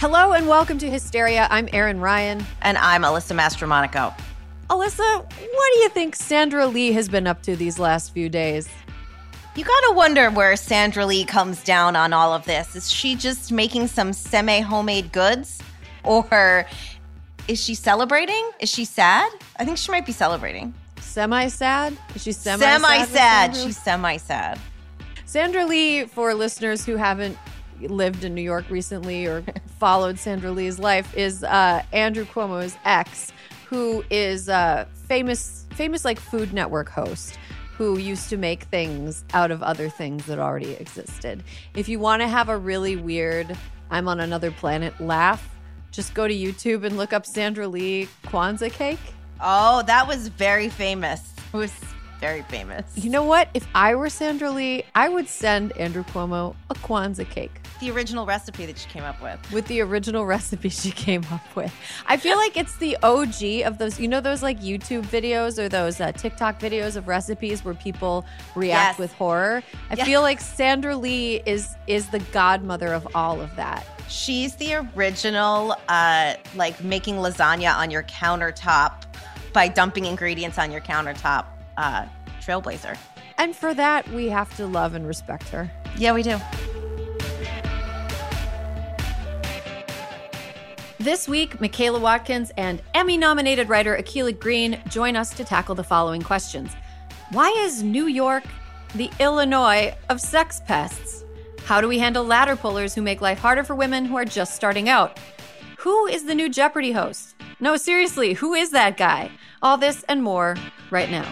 Hello and welcome to Hysteria. I'm Erin Ryan. And I'm Alyssa Mastromonaco. Alyssa, what do you think Sandra Lee has been up to these last few days? You gotta wonder where Sandra Lee comes down on all of this. Is she just making some semi homemade goods? Or is she celebrating? Is she sad? I think she might be celebrating. Semi sad? Is she semi sad? Semi sad. She's semi sad. Sandra Lee, for listeners who haven't lived in New York recently or followed Sandra Lee's life, is uh, Andrew Cuomo's ex, who is a famous, famous like Food Network host who used to make things out of other things that already existed. If you want to have a really weird, I'm on another planet laugh, just go to YouTube and look up Sandra Lee Kwanzaa cake. Oh, that was very famous. It was very famous. You know what? If I were Sandra Lee, I would send Andrew Cuomo a Kwanzaa cake. The original recipe that she came up with. With the original recipe she came up with. I feel like it's the OG of those, you know, those like YouTube videos or those uh, TikTok videos of recipes where people react Yes. with horror. I Yes. feel like Sandra Lee is is the godmother of all of that. She's the original, uh, like making lasagna on your countertop by dumping ingredients on your countertop uh, trailblazer. And for that, we have to love and respect her. Yeah, we do. This week, Michaela Watkins and Emmy nominated writer Akilah Green join us to tackle the following questions Why is New York the Illinois of sex pests? How do we handle ladder pullers who make life harder for women who are just starting out? Who is the new Jeopardy host? No, seriously, who is that guy? All this and more right now.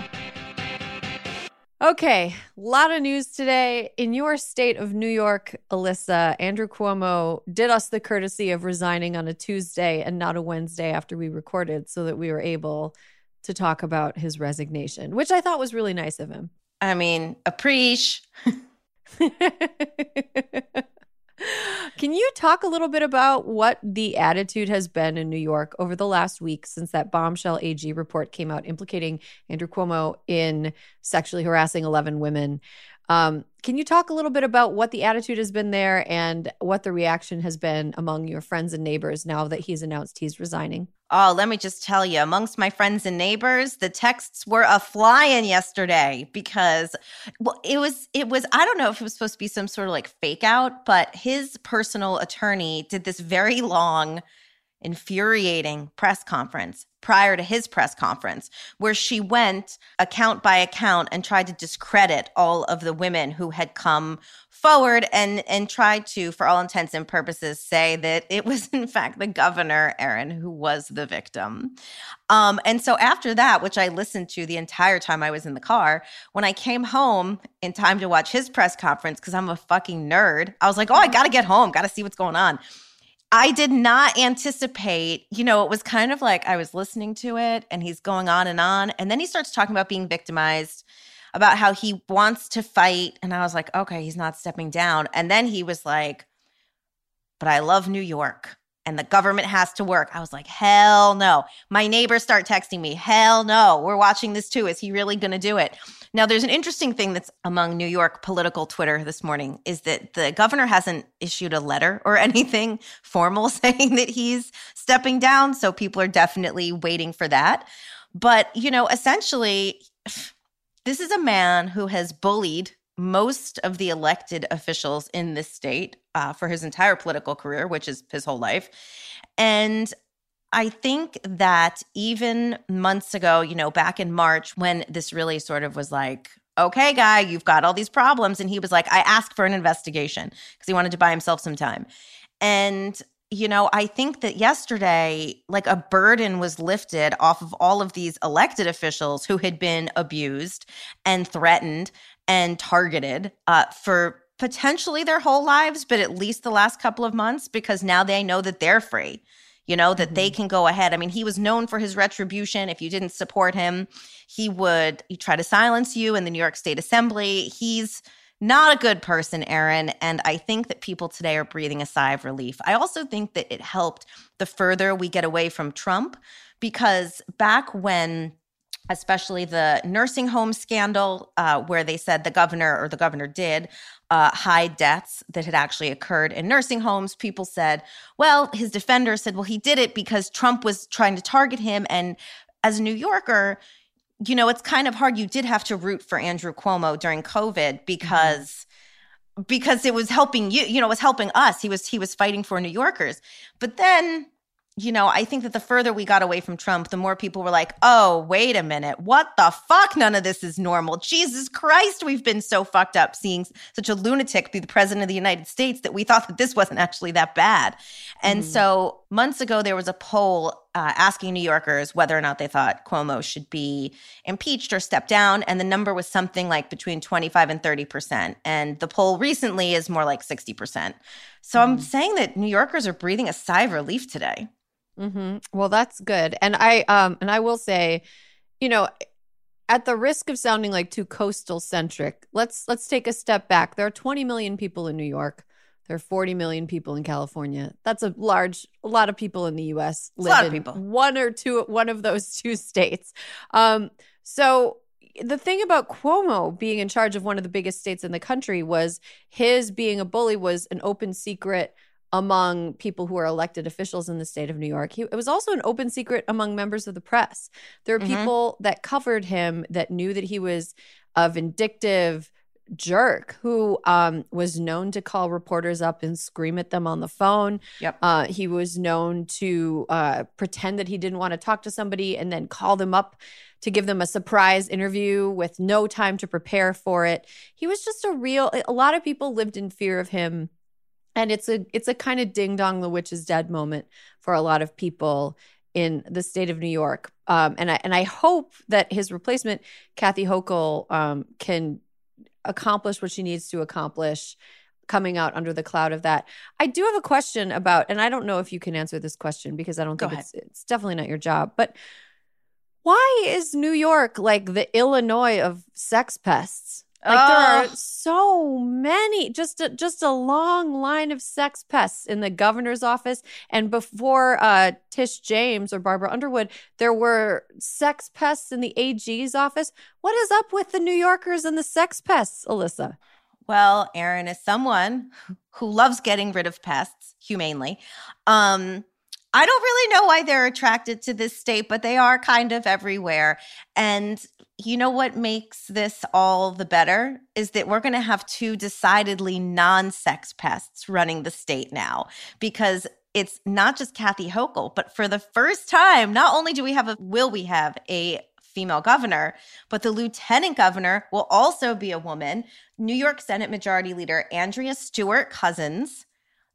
Okay, a lot of news today. In your state of New York, Alyssa, Andrew Cuomo did us the courtesy of resigning on a Tuesday and not a Wednesday after we recorded so that we were able to talk about his resignation, which I thought was really nice of him. I mean, a appreciate. Can you talk a little bit about what the attitude has been in New York over the last week since that bombshell AG report came out implicating Andrew Cuomo in sexually harassing 11 women? Um, can you talk a little bit about what the attitude has been there and what the reaction has been among your friends and neighbors now that he's announced he's resigning? Oh, let me just tell you, amongst my friends and neighbors, the texts were a flying yesterday because well, it was it was I don't know if it was supposed to be some sort of like fake out, but his personal attorney did this very long infuriating press conference prior to his press conference where she went account by account and tried to discredit all of the women who had come forward and and tried to for all intents and purposes say that it was in fact the governor Erin who was the victim. Um and so after that which I listened to the entire time I was in the car when I came home in time to watch his press conference cuz I'm a fucking nerd I was like oh I got to get home got to see what's going on I did not anticipate, you know, it was kind of like I was listening to it and he's going on and on. And then he starts talking about being victimized, about how he wants to fight. And I was like, okay, he's not stepping down. And then he was like, but I love New York and the government has to work. I was like, hell no. My neighbors start texting me, hell no. We're watching this too. Is he really going to do it? Now, there's an interesting thing that's among New York political Twitter this morning is that the governor hasn't issued a letter or anything formal saying that he's stepping down. So people are definitely waiting for that. But, you know, essentially, this is a man who has bullied most of the elected officials in this state uh, for his entire political career, which is his whole life. And I think that even months ago, you know, back in March, when this really sort of was like, okay, guy, you've got all these problems. And he was like, I asked for an investigation because he wanted to buy himself some time. And you know, I think that yesterday, like a burden was lifted off of all of these elected officials who had been abused and threatened and targeted uh, for potentially their whole lives, but at least the last couple of months, because now they know that they're free, you know, that mm-hmm. they can go ahead. I mean, he was known for his retribution. If you didn't support him, he would he try to silence you in the New York State Assembly. He's not a good person, Erin. And I think that people today are breathing a sigh of relief. I also think that it helped the further we get away from Trump, because back when especially the nursing home scandal, uh, where they said the governor or the governor did uh, hide deaths that had actually occurred in nursing homes. People said, well, his defender said, well, he did it because Trump was trying to target him. And as a New Yorker, you know, it's kind of hard. You did have to root for Andrew Cuomo during COVID mm-hmm. because. because it was helping you you know it was helping us he was he was fighting for new yorkers but then you know, I think that the further we got away from Trump, the more people were like, oh, wait a minute. What the fuck? None of this is normal. Jesus Christ, we've been so fucked up seeing such a lunatic be the president of the United States that we thought that this wasn't actually that bad. And mm. so months ago, there was a poll uh, asking New Yorkers whether or not they thought Cuomo should be impeached or step down. And the number was something like between 25 and 30%. And the poll recently is more like 60%. So mm. I'm saying that New Yorkers are breathing a sigh of relief today. Mm-hmm. Well, that's good. And I um and I will say, you know, at the risk of sounding like too coastal centric, let's let's take a step back. There are 20 million people in New York. There are 40 million people in California. That's a large, a lot of people in the U.S. live in people. one or two, one of those two states. Um, so the thing about Cuomo being in charge of one of the biggest states in the country was his being a bully was an open secret among people who are elected officials in the state of New York. He, it was also an open secret among members of the press. There are mm-hmm. people that covered him that knew that he was a vindictive jerk who um, was known to call reporters up and scream at them on the phone. Yep. Uh, he was known to uh, pretend that he didn't want to talk to somebody and then call them up to give them a surprise interview with no time to prepare for it. He was just a real, a lot of people lived in fear of him and it's a it's a kind of ding dong the witch is dead moment for a lot of people in the state of New York. Um, and I and I hope that his replacement, Kathy Hochul, um, can accomplish what she needs to accomplish coming out under the cloud of that. I do have a question about, and I don't know if you can answer this question because I don't think it's it's definitely not your job, but why is New York like the Illinois of sex pests? Like there are so many, just a, just a long line of sex pests in the governor's office. And before uh, Tish James or Barbara Underwood, there were sex pests in the AG's office. What is up with the New Yorkers and the sex pests, Alyssa? Well, Erin is someone who loves getting rid of pests humanely. Um, I don't really know why they're attracted to this state, but they are kind of everywhere. And you know what makes this all the better is that we're going to have two decidedly non sex pests running the state now because it's not just Kathy Hochul, but for the first time, not only do we have a, will we have a female governor, but the lieutenant governor will also be a woman. New York Senate Majority Leader Andrea Stewart Cousins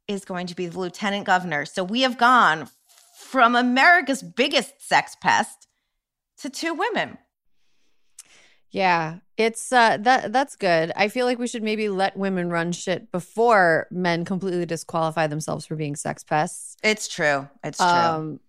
is going to be the lieutenant governor. So we have gone from America's biggest sex pest to two women. Yeah, it's uh that that's good. I feel like we should maybe let women run shit before men completely disqualify themselves for being sex pests. It's true. It's true. Um,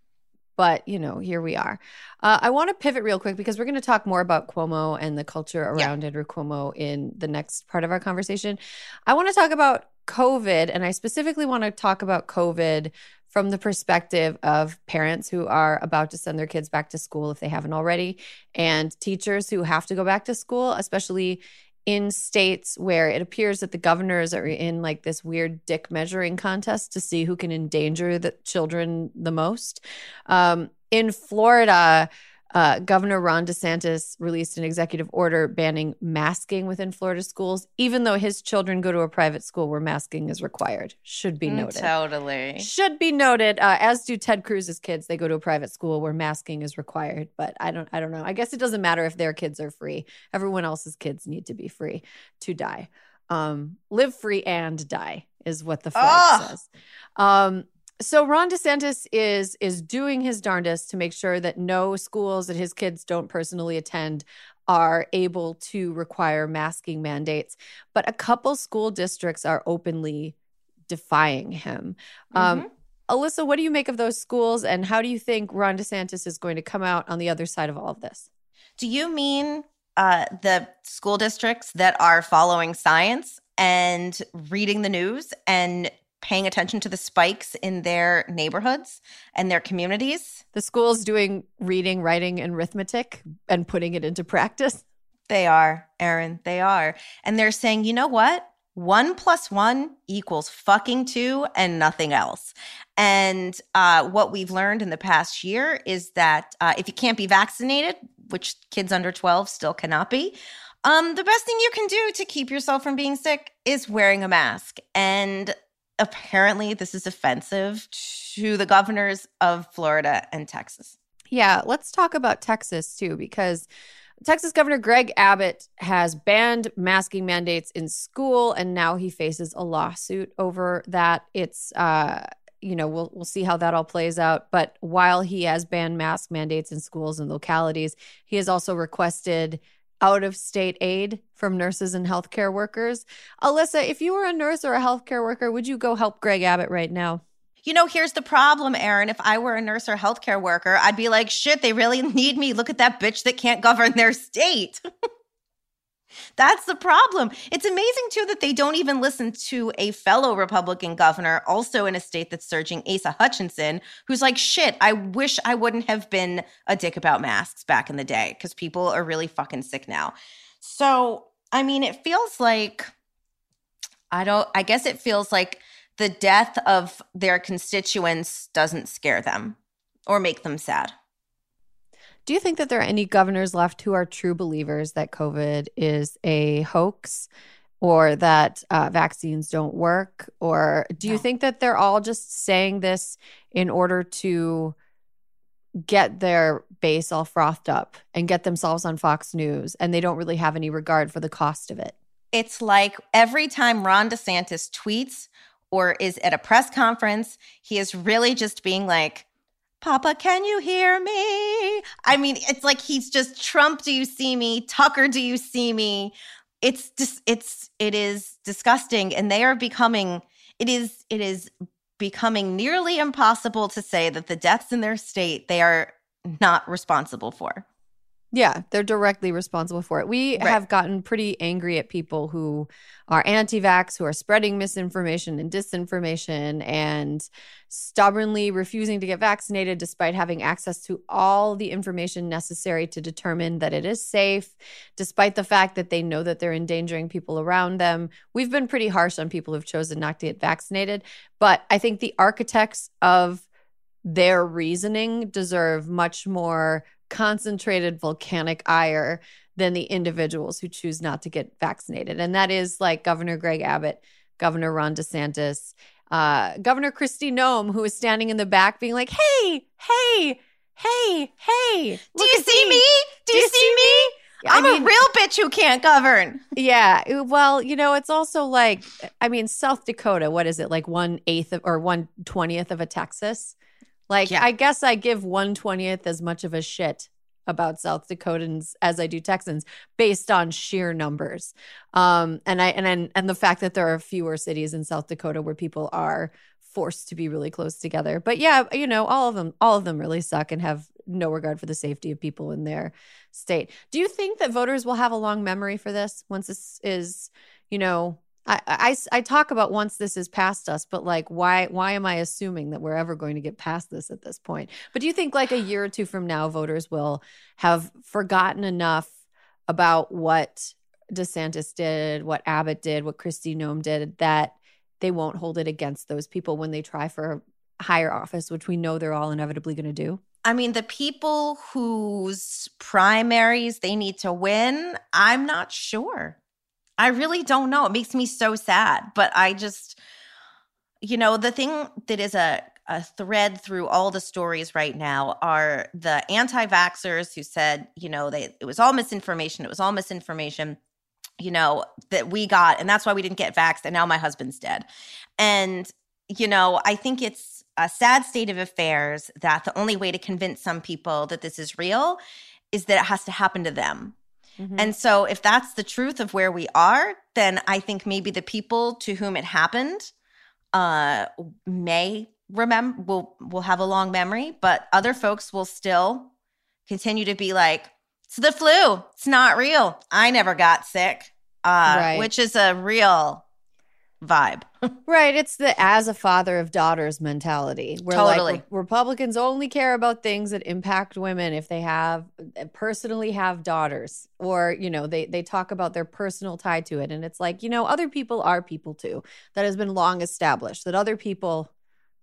but you know, here we are. Uh, I want to pivot real quick because we're going to talk more about Cuomo and the culture around yeah. Andrew Cuomo in the next part of our conversation. I want to talk about COVID, and I specifically want to talk about COVID from the perspective of parents who are about to send their kids back to school if they haven't already, and teachers who have to go back to school, especially in states where it appears that the governors are in like this weird dick measuring contest to see who can endanger the children the most. Um, in Florida, uh, Governor Ron DeSantis released an executive order banning masking within Florida schools, even though his children go to a private school where masking is required. Should be mm, noted. totally. Should be noted. Uh, as do Ted Cruz's kids. They go to a private school where masking is required. But I don't. I don't know. I guess it doesn't matter if their kids are free. Everyone else's kids need to be free to die. Um, live free and die is what the flag oh. says. Um, so Ron DeSantis is is doing his darndest to make sure that no schools that his kids don't personally attend are able to require masking mandates, but a couple school districts are openly defying him. Um, mm-hmm. Um, Alyssa, what do you make of those schools, and how do you think Ron DeSantis is going to come out on the other side of all of this? Do you mean uh, the school districts that are following science and reading the news and paying attention to the spikes in their neighborhoods and their communities. The schools doing reading, writing, and arithmetic and putting it into practice. They are, Erin. They are. And they're saying, you know what? One plus one equals fucking two and nothing else. And uh, what we've learned in the past year is that uh, if you can't be vaccinated, which kids under 12 still cannot be, um, the best thing you can do to keep yourself from being sick is wearing a mask. And apparently this is offensive to the governors of Florida and Texas. Yeah, let's talk about Texas too, because Texas Governor Greg Abbott has banned masking mandates in school, and now he faces a lawsuit over that. It's uh, you know, we'll we'll see how that all plays out. But while he has banned mask mandates in schools and localities, he has also requested out of state aid from nurses and healthcare workers. Alyssa, if you were a nurse or a healthcare worker, would you go help Greg Abbott right now? You know, here's the problem, Erin. If I were a nurse or healthcare worker, I'd be like, shit, they really need me. Look at that bitch that can't govern their state. That's the problem. It's amazing, too, that they don't even listen to a fellow Republican governor, also in a state that's surging, Asa Hutchinson, who's like, shit, I wish I wouldn't have been a dick about masks back in the day because people are really fucking sick now. So, I mean, it feels like, I don't, I guess it feels like the death of their constituents doesn't scare them or make them sad. Do you think that there are any governors left who are true believers that COVID is a hoax or that uh, vaccines don't work? Or do you no. think that they're all just saying this in order to get their base all frothed up and get themselves on Fox News and they don't really have any regard for the cost of it? It's like every time Ron DeSantis tweets or is at a press conference, he is really just being like, Papa, can you hear me? I mean, it's like he's just Trump, do you see me? Tucker, do you see me? It's just it's it is disgusting and they are becoming it is it is becoming nearly impossible to say that the deaths in their state they are not responsible for. Yeah, they're directly responsible for it. We right. have gotten pretty angry at people who are anti vax, who are spreading misinformation and disinformation and stubbornly refusing to get vaccinated despite having access to all the information necessary to determine that it is safe, despite the fact that they know that they're endangering people around them. We've been pretty harsh on people who've chosen not to get vaccinated. But I think the architects of their reasoning deserve much more concentrated volcanic ire than the individuals who choose not to get vaccinated. And that is like Governor Greg Abbott, Governor Ron DeSantis, uh, Governor Kristi Noem, who is standing in the back being like, hey, hey, hey, hey. Do you see me? Do, Do you, see me? me? I'm I mean, a real bitch who can't govern. Yeah. Well, you know, it's also like, I mean, South Dakota, what is it, like one eighth of, or one twentieth of a Texas? Like, yeah. I guess I give 120th as much of a shit about South Dakotans as I do Texans based on sheer numbers. Um, and I and and, and the fact that there are fewer cities in South Dakota where people are forced to be really close together. But yeah, you know, all of them all of them really suck and have no regard for the safety of people in their state. Do you think that voters will have a long memory for this once this is, you know, I, I, I talk about once this is past us, but like, why why am I assuming that we're ever going to get past this at this point? But do you think like a year or two from now, voters will have forgotten enough about what DeSantis did, what Abbott did, what Kristi Noem did, that they won't hold it against those people when they try for higher office, which we know they're all inevitably going to do? I mean, the people whose primaries they need to win, I'm not sure. I really don't know. It makes me so sad. But I just, you know, the thing that is a, a thread through all the stories right now are the anti vaxxers who said, you know, they it was all misinformation. It was all misinformation, you know, that we got. And that's why we didn't get vaxxed. And now my husband's dead. And, you know, I think it's a sad state of affairs that the only way to convince some people that this is real is that it has to happen to them. Mm-hmm. And so, if that's the truth of where we are, then I think maybe the people to whom it happened uh, may remember will will have a long memory, but other folks will still continue to be like, "It's the flu. It's not real. I never got sick," uh, right. which is a real vibe. right. It's the as a father of daughters mentality. Where totally. like Republicans only care about things that impact women if they have personally have daughters or, you know, they they talk about their personal tie to it. And it's like, you know, other people are people too. That has been long established that other people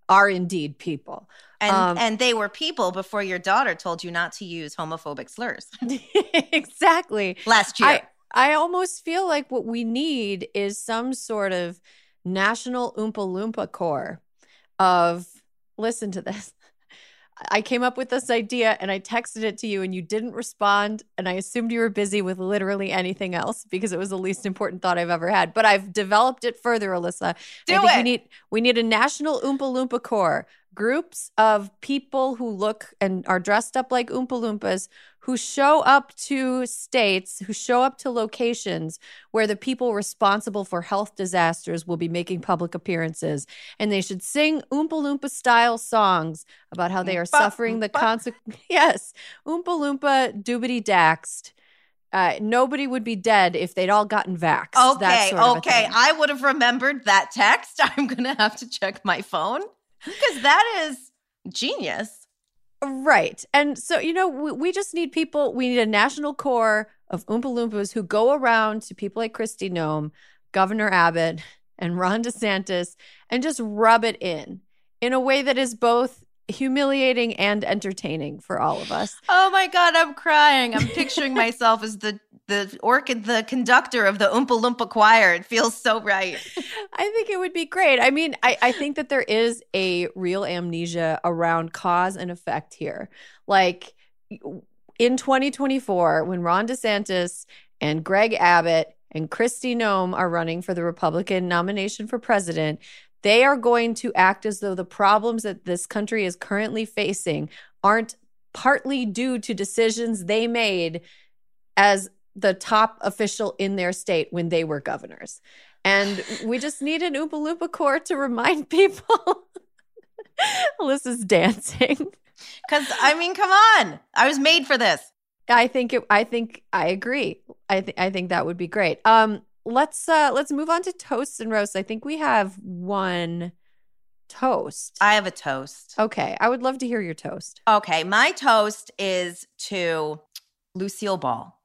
are indeed people. And um, and they were people before your daughter told you not to use homophobic slurs. exactly. Last year. I, I almost feel like what we need is some sort of national Oompa Loompa Corps of listen to this. I came up with this idea and I texted it to you and you didn't respond. And I assumed you were busy with literally anything else because it was the least important thought I've ever had. But I've developed it further, Alyssa. Do I think it. We need we need a national Oompa Loompa Corps groups of people who look and are dressed up like Oompa Loompas who show up to states, who show up to locations where the people responsible for health disasters will be making public appearances. And they should sing Oompa Loompa style songs about how they are suffering the consequences. yes, Oompa Loompa doobity daxed. Uh, nobody would be dead if they'd all gotten vaxxed. Okay, okay. I would have remembered that text. I'm going to have to check my phone because that is genius. Right. And so, you know, we, we, just need people, we need a national corps of Oompa Loompas who go around to people like Kristi Noem, Governor Abbott, and Ron DeSantis and just rub it in in a way that is both humiliating and entertaining for all of us. Oh my god, I'm crying. I'm picturing myself as the the orchid the conductor of the Oompa Loompa choir. It feels so right. I think it would be great. I mean, I, I think that there is a real amnesia around cause and effect here. Like in 2024, when Ron DeSantis and Greg Abbott and Kristi Noem are running for the Republican nomination for president, they are going to act as though the problems that this country is currently facing aren't partly due to decisions they made as the top official in their state when they were governors. And we just need an Oompa Loompa Corps to remind people. Alyssa's dancing. Because I mean, come on, I was made for this. I think it. I think I agree. I think I think that would be great. Um, let's uh let's move on to toasts and roasts. I think we have one toast. I have a toast. Okay, I would love to hear your toast. Okay, my toast is to Lucille Ball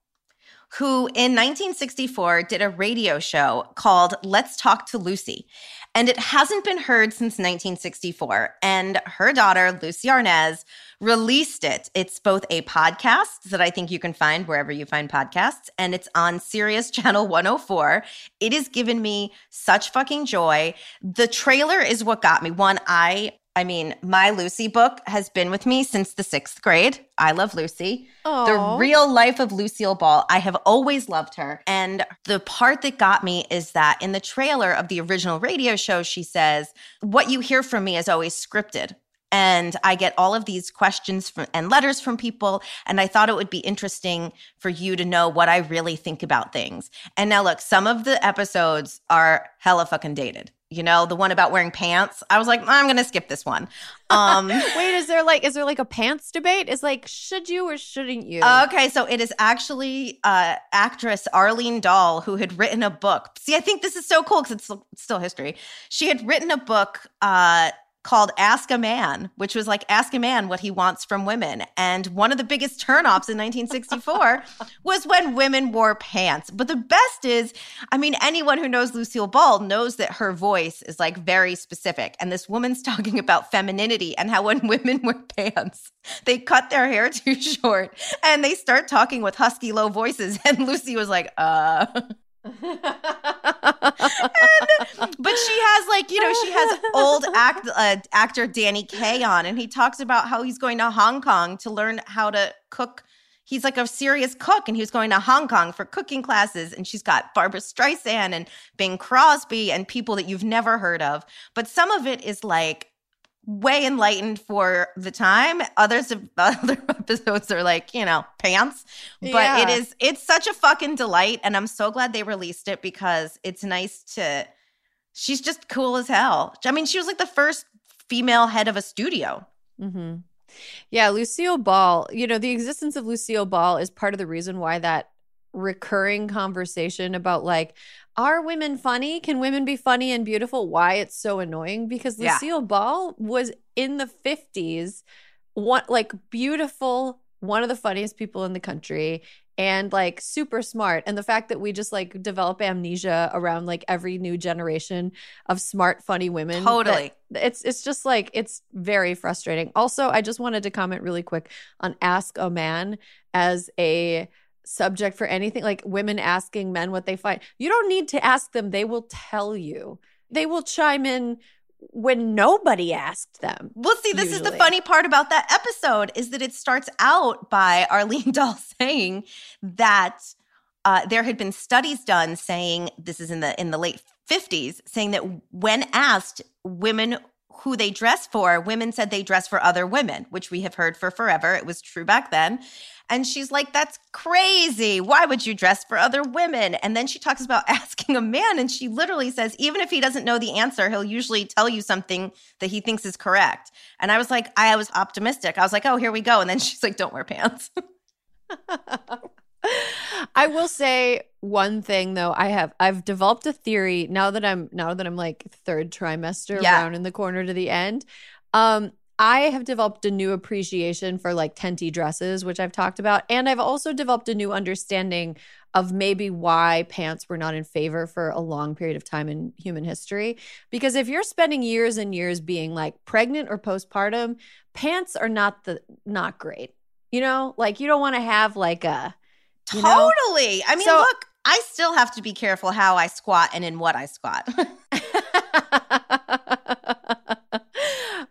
who in 1964 did a radio show called Let's Talk to Lucy. And it hasn't been heard since 1964. And her daughter, Lucie Arnaz, released it. It's both a podcast that I think you can find wherever you find podcasts, and it's on Sirius Channel 104. It has given me such fucking joy. The trailer is what got me. One, I I mean, my Lucy book has been with me since the sixth grade. I love Lucy. Aww. The real life of Lucille Ball. I have always loved her. And the part that got me is that in the trailer of the original radio show, she says, What you hear from me is always scripted. And I get all of these questions from, and letters from people. And I thought it would be interesting for you to know what I really think about things. And now, look, some of the episodes are hella fucking dated you know the one about wearing pants. I was like i'm gonna skip this one. Um wait is there like is there like a pants debate? Is like should you or shouldn't you? Okay so it is actually uh actress arlene dahl who had written a book. See i think this is so cool because it's, it's still history. She had written a book uh called Ask a Man, which was like ask a man what he wants from women. And one of the biggest turnoffs in 1964 was when women wore pants. But the best is, I mean, anyone who knows Lucille Ball knows that her voice is like very specific. And this woman's talking about femininity and how when women wear pants, they cut their hair too short and they start talking with husky low voices. And Lucy was like, uh, and, but she has like you know she has old act, uh, actor Danny Kaye on, and he talks about how he's going to Hong Kong to learn how to cook. He's like a serious cook, and he was going to Hong Kong for cooking classes. And she's got Barbra Streisand and Bing Crosby and people that you've never heard of. But some of it is like way enlightened for the time. Others of other episodes are like, you know, pants. But Yeah. it is it's such a fucking delight and I'm so glad they released it because it's nice to she's just cool as hell. I mean, she was like the first female head of a studio. hmm Yeah, Lucille Ball, you know, the existence of Lucille Ball is part of the reason why that recurring conversation about like, are women funny? Can women be funny and beautiful? Why it's so annoying? Because Yeah. Lucille Ball was in the 50s, one like beautiful, one of the funniest people in the country. And like super smart. And the fact that we just like develop amnesia around like every new generation of smart, funny women. Totally. it's it's just like it's very frustrating. Also, I just wanted to comment really quick on ask a man as a subject for anything like women asking men what they find. You don't need to ask them, they will tell you. They will chime in when nobody asked them. Well, see, this is the funny part about that episode is that it starts out by Arlene Dahl saying that uh, there had been studies done saying this is in the in the late fifties, saying that when asked women who they dress for, women said they dress for other women, which we have heard for forever. It was true back then. And she's like, that's crazy. Why would you dress for other women? And then she talks about asking a man, and she literally says, even if he doesn't know the answer, he'll usually tell you something that he thinks is correct. And I was like, I was optimistic. I was like, oh, here we go. And then she's like, don't wear pants. I will say one thing though. I have I've developed a theory now that I'm now that I'm like third trimester Yeah. around in the corner to the end. Um I have developed a new appreciation for like tenty dresses, which I've talked about, and I've also developed a new understanding of maybe why pants were not in favor for a long period of time in human history. Because if you're spending years and years being like pregnant or postpartum, pants are not the not great. You know, like you don't want to have like a you know? totally. I mean, So- look, I still have to be careful how I squat and in what I squat.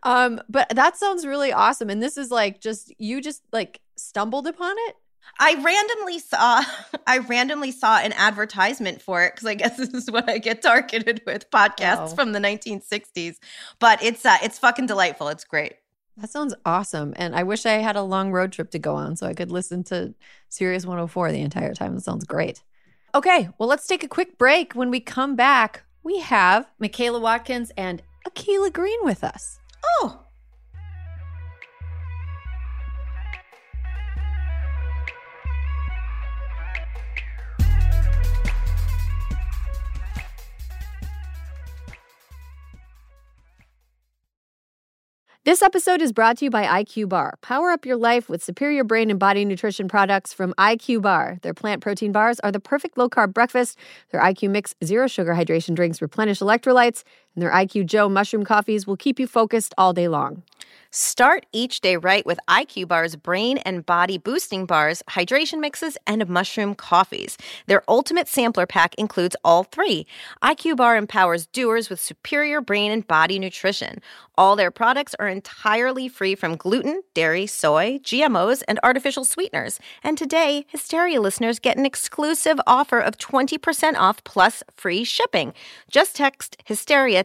um, but that sounds really awesome. And this is like just you just like stumbled upon it. I randomly saw I randomly saw an advertisement for it because I guess this is what I get targeted with podcasts Oh. from the 1960s. But it's uh, it's fucking delightful. It's great. That sounds awesome. And I wish I had a long road trip to go on so I could listen to Sirius 104 the entire time. That sounds great. Okay, well, let's take a quick break. When we come back, we have Michaela Watkins and Akilah Green with us. Oh, This episode is brought to you by IQ Bar. Power up your life with superior brain and body nutrition products from IQ Bar. Their plant protein bars are the perfect low carb breakfast. Their IQ Mix zero sugar hydration drinks replenish electrolytes, and their IQ Joe mushroom coffees will keep you focused all day long. Start each day right with IQ Bar's brain and body boosting bars, hydration mixes, and mushroom coffees. Their ultimate sampler pack includes all three. IQ Bar empowers doers with superior brain and body nutrition. All their products are entirely free from gluten, dairy, soy, GMOs, and artificial sweeteners. And today, Hysteria listeners get an exclusive offer of 20% off plus free shipping. Just text Hysteria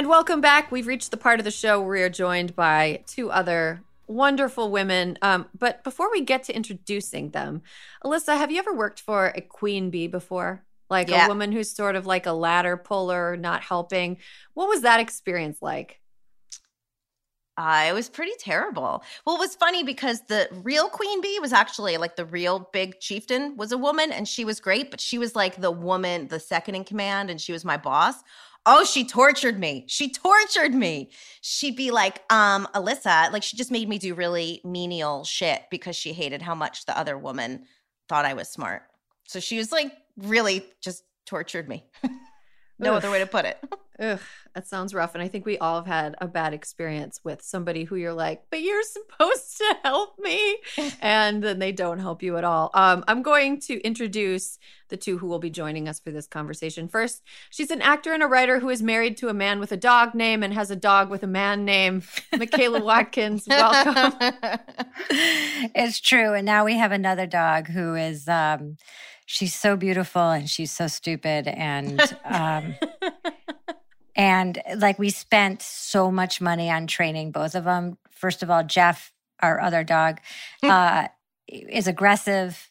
And welcome back. We've reached the part of the show where we are joined by two other wonderful women. Um, but before we get to introducing them, Alyssa, have you ever worked for a queen bee before? Like Yeah. a woman who's sort of like a ladder puller, not helping. What was that experience like? Uh, it was pretty terrible. Well, it was funny because the real queen bee was actually like the real big chieftain was a woman and she was great, but she was like the woman, the second in command, and she was my boss. Oh, she tortured me. She tortured me. She'd be like, um, Alyssa, like she just made me do really menial shit because she hated how much the other woman thought I was smart. So she was like really just tortured me. no Ugh. other way to put it. Ugh, that sounds rough. And I think we all have had a bad experience with somebody who you're like, but you're supposed to help me. and then they don't help you at all. Um, I'm going to introduce the two who will be joining us for this conversation. First, she's an actor and a writer who is married to a man with a dog name and has a dog with a man name. Michaela Watkins, welcome. it's true. And now we have another dog who is um she's so beautiful and she's so stupid and um and like we spent so much money on training both of them. First of all, Jeff, our other dog, uh is aggressive.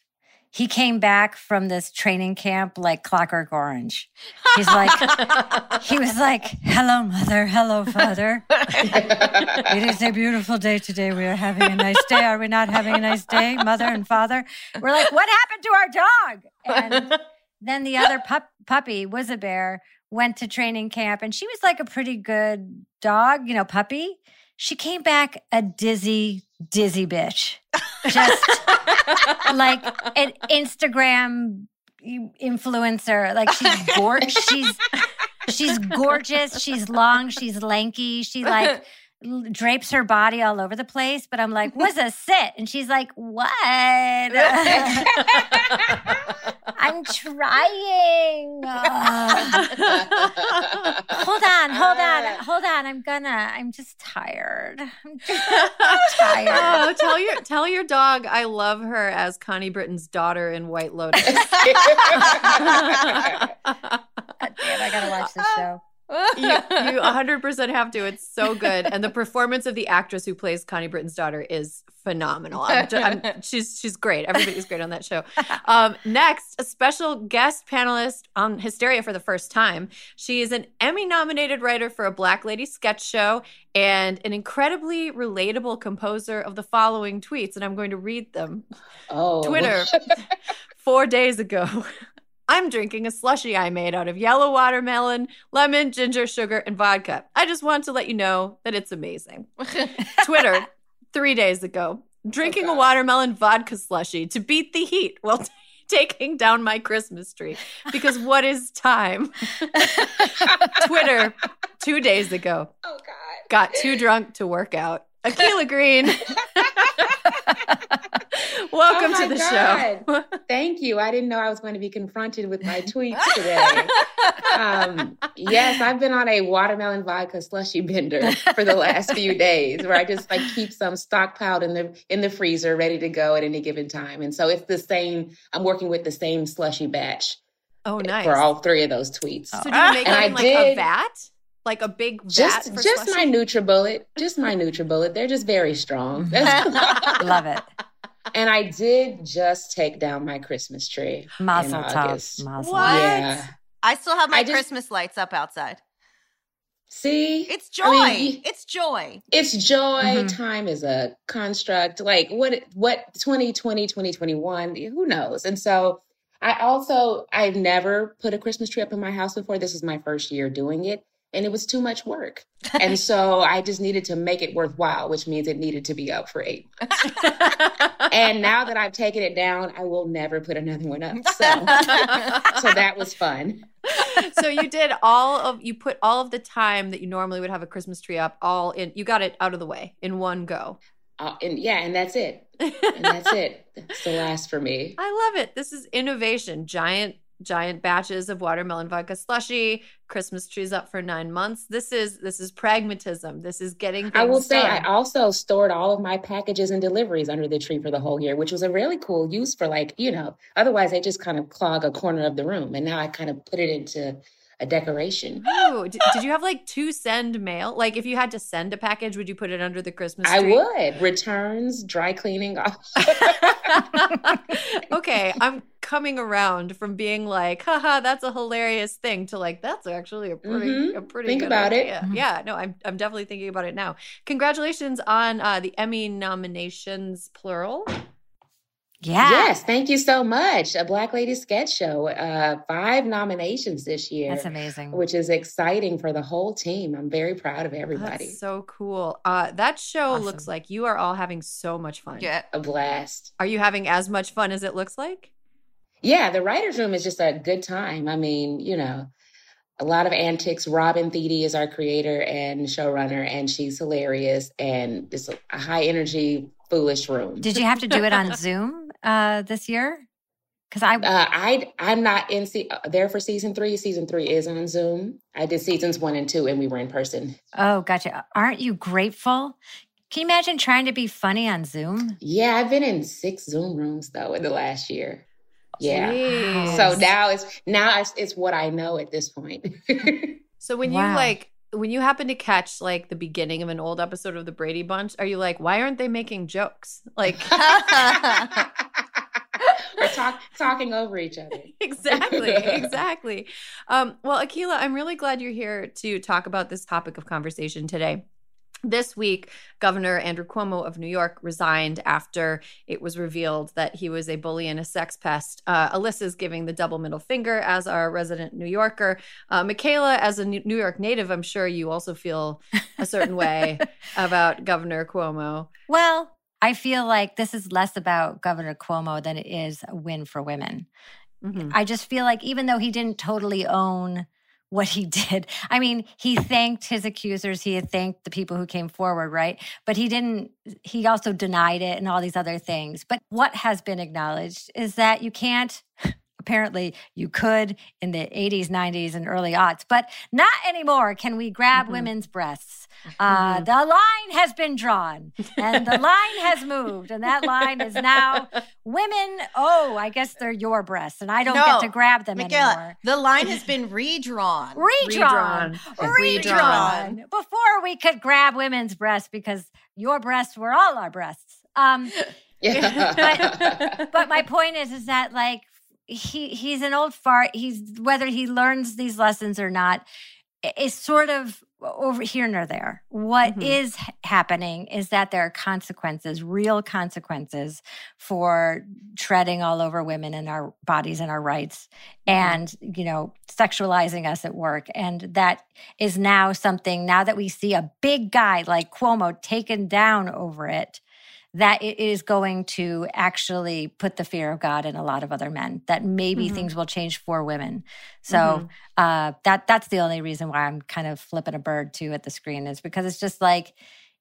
He came back from this training camp like clockwork orange. He's like he was like, "Hello mother, hello father." It is a beautiful day today. We are having a nice day. Are we not having a nice day, mother and father? We're like, what happened to our dog? And then the other pup, puppy was a bear, went to training camp, and she was like a pretty good dog, you know, puppy. She came back a dizzy, dizzy bitch. Just like an Instagram influencer. Like she's gorgeous. She's she's gorgeous. She's long. She's lanky. She like drapes her body all over the place. But I'm like, what's a sit? And she's like, what? I'm trying. Uh, hold on, hold on, hold on. I'm gonna. I'm just tired. I'm just tired. oh, tell your tell your dog I love her as Connie Britton's daughter in White Lotus. God damn, I gotta watch this show. You, you 100% have to. It's so good. And the performance of the actress who plays Connie Britton's daughter is phenomenal. I'm ju- I'm- she's she's great. Everybody's great on that show. Um, next, a special guest panelist on Hysteria for the first time. She is an Emmy nominated writer for a Black Lady sketch show and an incredibly relatable composer of the following tweets. And I'm going to read them. Oh, Twitter four days ago. I'm drinking a slushy I made out of yellow watermelon, lemon, ginger, sugar, and vodka. I just want to let you know that it's amazing. Twitter three days ago. Drinking a watermelon vodka slushy to beat the heat while t- taking down my Christmas tree. Because what is time? Twitter two days ago. Oh God. Got too drunk to work out. Akilah Green. Welcome Oh to my the show. Thank you. I didn't know I was going to be confronted with my tweets today. um, yes, I've been on a watermelon vodka slushy bender for the last few days, where I just like keep some stockpiled in the in the freezer, ready to go at any given time. And so it's the same. I'm working with the same slushy batch Oh, nice. for all three of those tweets. So do you make And in like a vat? Like a big Just for just my slushy? NutriBullet, just my NutriBullet. They're just very strong. Love it. And I did just take down my Christmas tree. Mazel in tov. August. Mazel. What? Yeah. I still have my just- Christmas lights up outside. See? It's joy. I mean, it's joy. it's joy. Mhm. Time is a construct. Like what what 2020, 2021, who knows? And so I also I've never put a Christmas tree up in my house before. This is my first year doing it. And it was too much work. and so I just needed to make it worthwhile, which means it needed to be up for eight months. and now that I've taken it down, I will never put another one up. So, so that was fun. so you did all of you put all of the time that you normally would have a Christmas tree up all in you got it out of the way in one go. Uh, and yeah, and that's it. And that's it. That's the last for me. I love it. This is innovation. Giant giant batches of watermelon vodka slushy, Christmas trees up for nine months. This is this is pragmatism. This is getting. I will say, done. I also stored all of my packages and deliveries under the tree for the whole year, which was a really cool use for like you know. Otherwise, they just kind of clog a corner of the room, and now I kind of put it into a decoration. Oh, did, did, you have like to send mail? Like if you had to send a package, would you put it under the Christmas tree? I would. Returns, dry cleaning. okay, I'm coming around from being like, haha, that's a hilarious thing to like, that's actually a pretty, mm-hmm. a pretty think about idea. it. Mm-hmm. Yeah, no, I'm, I'm definitely thinking about it now. Congratulations on uh, the Emmy nominations, plural. Yeah. Yes, thank you so much. A Black Lady Sketch Show. Uh, five nominations this year. That's amazing. Which is exciting for the whole team. I'm very proud of everybody. That's so cool. Uh, that show awesome. looks like you are all having so much fun. Yeah. A blast. Are you having as much fun as it looks like? Yeah, the writer's room is just a good time. I mean, you know, a lot of antics. Robin Thede is our creator and showrunner, and she's hilarious and just a high energy, foolish room. Did you have to do it on Zoom? Uh, this year? Because I, uh, I, I'm not in se- uh, there for season three. Season three is on Zoom. I did seasons one and two, and we were in person. Oh, gotcha. Aren't you grateful? Can you imagine trying to be funny on Zoom? Yeah, I've been in six Zoom rooms though in the last year. Yeah. Jeez. So now it's now it's, it's what I know at this point. so when wow. you like when you happen to catch like the beginning of an old episode of the Brady Bunch, are you like, why aren't they making jokes? Like or talk, talking over each other. exactly, exactly. Um, well, Akilah, I'm really glad you're here to talk about this topic of conversation today. This week, Governor Andrew Cuomo of New York resigned after it was revealed that he was a bully and a sex pest. Uh, Alyssa's giving the double middle finger as our resident New Yorker. Uh, Michaela, as a New York native, I'm sure you also feel a certain way about Governor Cuomo. Well, I feel like this is less about Governor Cuomo than it is a win for women. Mm-hmm. I just feel like even though he didn't totally own what he did, I mean, he thanked his accusers, he had thanked the people who came forward, right? But he didn't, he also denied it and all these other things. But what has been acknowledged is that you can't apparently you could in the 80s 90s and early aughts but not anymore can we grab mm-hmm. women's breasts uh, mm-hmm. the line has been drawn and the line has moved and that line is now women oh i guess they're your breasts and i don't no, get to grab them Michaela, anymore the line has been redrawn redrawn redrawn, redrawn. before we could grab women's breasts because your breasts were all our breasts um yeah. but, but my point is is that like he he's an old fart. He's whether he learns these lessons or not is sort of over here nor there. What mm-hmm. is happening is that there are consequences, real consequences for treading all over women and our bodies and our rights mm-hmm. and, you know, sexualizing us at work. And that is now something, now that we see a big guy like Cuomo taken down over it, that it is going to actually put the fear of God in a lot of other men. That maybe mm-hmm. things will change for women. So mm-hmm. uh, that that's the only reason why I'm kind of flipping a bird too at the screen is because it's just like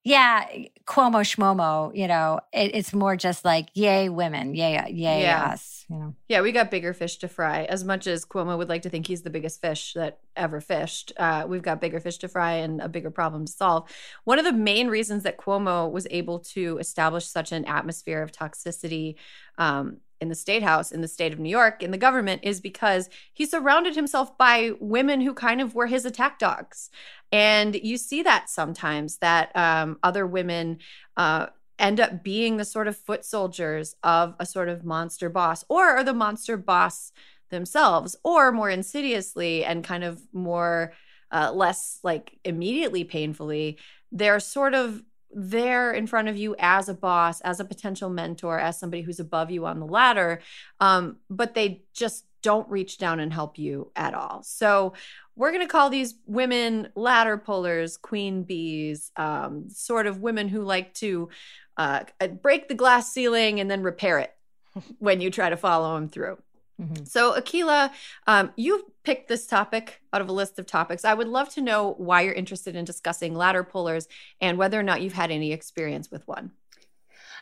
yeah, Cuomo Schmomo, you know, it, it's more just like, yay, women, yay, yay, yeah. us, you know. Yeah, we got bigger fish to fry. As much as Cuomo would like to think he's the biggest fish that ever fished, uh, we've got bigger fish to fry and a bigger problem to solve. One of the main reasons that Cuomo was able to establish such an atmosphere of toxicity um, in the state house in the state of New York in the government is because he surrounded himself by women who kind of were his attack dogs. And you see that sometimes that um, other women uh, end up being the sort of foot soldiers of a sort of monster boss or are the monster boss themselves, or more insidiously and kind of more uh, less like immediately painfully, they're sort of there in front of you as a boss, as a potential mentor, as somebody who's above you on the ladder. Um, but they just don't reach down and help you at all. So we're going to call these women ladder pullers, queen bees, um, sort of women who like to uh, break the glass ceiling and then repair it when you try to follow them through. Mm-hmm. So, Akilah, um, you picked this topic out of a list of topics. I would love to know why you're interested in discussing ladder pullers and whether or not you've had any experience with one.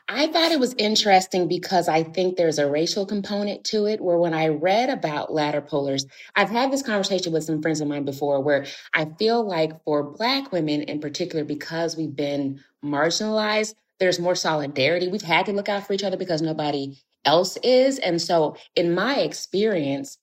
I thought it was interesting because I think there's a racial component to it. Where when I read about ladder pullers, I've had this conversation with some friends of mine before where I feel like for Black women in particular, because we've been marginalized, there's more solidarity. We've had to look out for each other because nobody else is. And so, in my experience,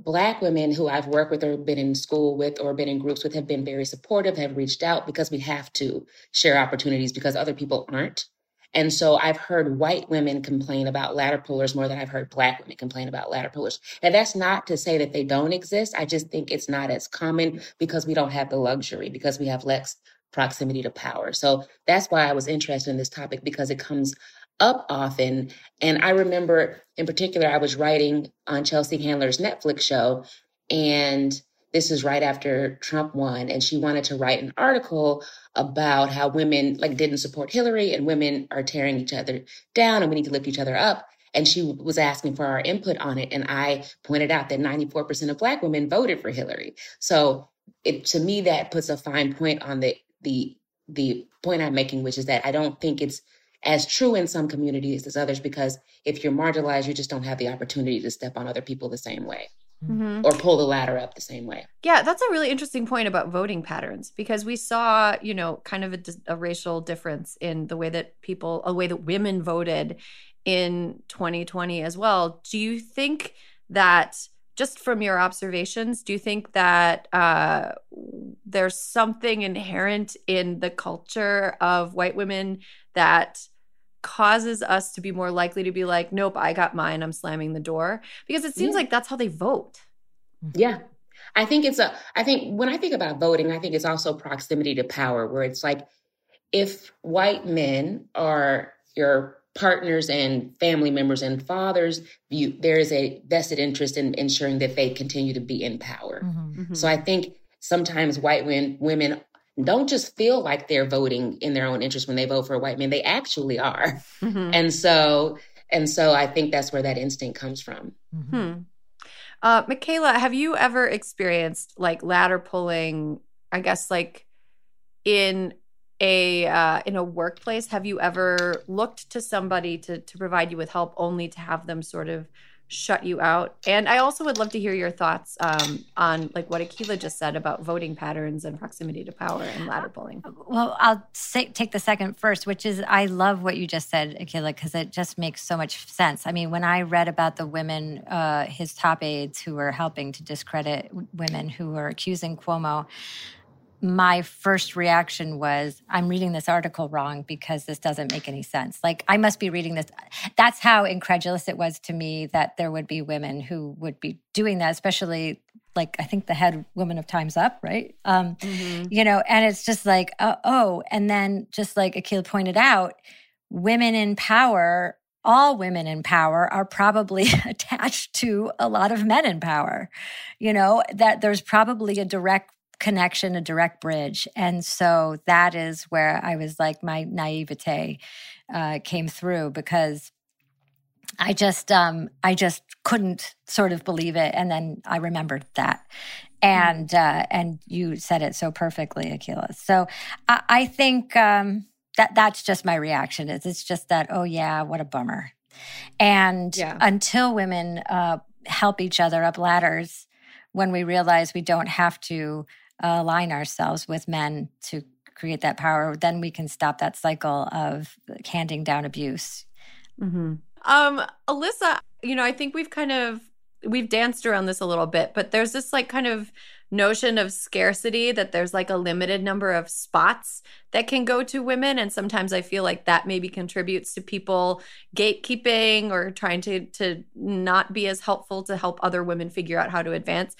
Black women who I've worked with or been in school with or been in groups with have been very supportive, have reached out because we have to share opportunities because other people aren't. And so I've heard white women complain about ladder pullers more than I've heard black women complain about ladder pullers. And that's not to say that they don't exist. I just think it's not as common because we don't have the luxury, because we have less proximity to power. So that's why I was interested in this topic because it comes up often. And I remember in particular, I was writing on Chelsea Handler's Netflix show and this is right after Trump won, and she wanted to write an article about how women like didn't support Hillary and women are tearing each other down and we need to lift each other up. And she was asking for our input on it. And I pointed out that 94% of black women voted for Hillary. So it to me that puts a fine point on the the the point I'm making, which is that I don't think it's as true in some communities as others because if you're marginalized, you just don't have the opportunity to step on other people the same way mm-hmm. or pull the ladder up the same way. Yeah, that's a really interesting point about voting patterns because we saw, you know, kind of a, a racial difference in the way that people, a way that women voted in 2020 as well. Do you think that? just from your observations, do you think that uh, there's something inherent in the culture of white women that causes us to be more likely to be like, nope, I got mine, I'm slamming the door. Because it seems yeah. like that's how they vote. Yeah. I think it's a, I think when I think about voting, I think it's also proximity to power, where it's like if white men are your partners and family members and fathers, you, there is a vested interest in ensuring that they continue to be in power. Mm-hmm. Mm-hmm. So I think sometimes white women, women don't just feel like they're voting in their own interest when they vote for a white man. They actually are. Mm-hmm. And so, and so I think that's where that instinct comes from. Mm-hmm. Hmm. Uh, Michaela, have you ever experienced like ladder pulling? I guess like in a uh, in a workplace. Have you ever looked to somebody to to provide you with help, only to have them sort of shut you out. And I also would love to hear your thoughts um, on like what Akilah just said about voting patterns and proximity to power and ladder pulling. Well, I'll say, take the second first, which is I love what you just said, Akilah, because it just makes so much sense. I mean, when I read about the women, uh, his top aides who were helping to discredit women who were accusing Cuomo, my first reaction was, I'm reading this article wrong because this doesn't make any sense. Like, I must be reading this. That's how incredulous it was to me that there would be women who would be doing that, especially like I think the head woman of Time's Up, right? Um, mm-hmm. You know, and it's just like, uh, oh, and then just like Akil pointed out, women in power all women in power are probably attached to a lot of men in power. You know, that there's probably a direct connection, a direct bridge. And so that is where I was like, my naivete uh, came through because I just, um, I just couldn't sort of believe it. And then I remembered that. And, uh, and you said it so perfectly, Akilah. So I, I think, um, that that's just my reaction is it's just that, oh yeah, what a bummer. And yeah. until women, uh, help each other up ladders, when we realize we don't have to align ourselves with men to create that power, then we can stop that cycle of handing down abuse. Mm-hmm. Um, Alyssa, you know, I think we've kind of we've danced around this a little bit, but there's this like kind of notion of scarcity that there's like a limited number of spots that can go to women and sometimes i feel like that maybe contributes to people gatekeeping or trying to to not be as helpful to help other women figure out how to advance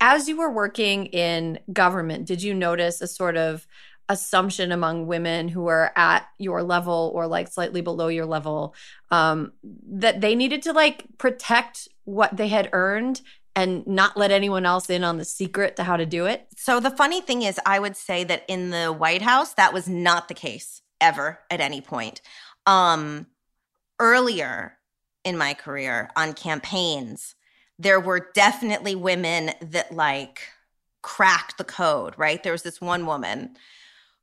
as you were working in government, did you notice a sort of assumption among women who are at your level or like slightly below your level um, that they needed to like protect what they had earned and not let anyone else in on the secret to how to do it. So the funny thing is, I would say that in the White House, that was not the case ever at any point. Um, earlier in my career on campaigns, there were definitely women that like cracked the code, right? There was this one woman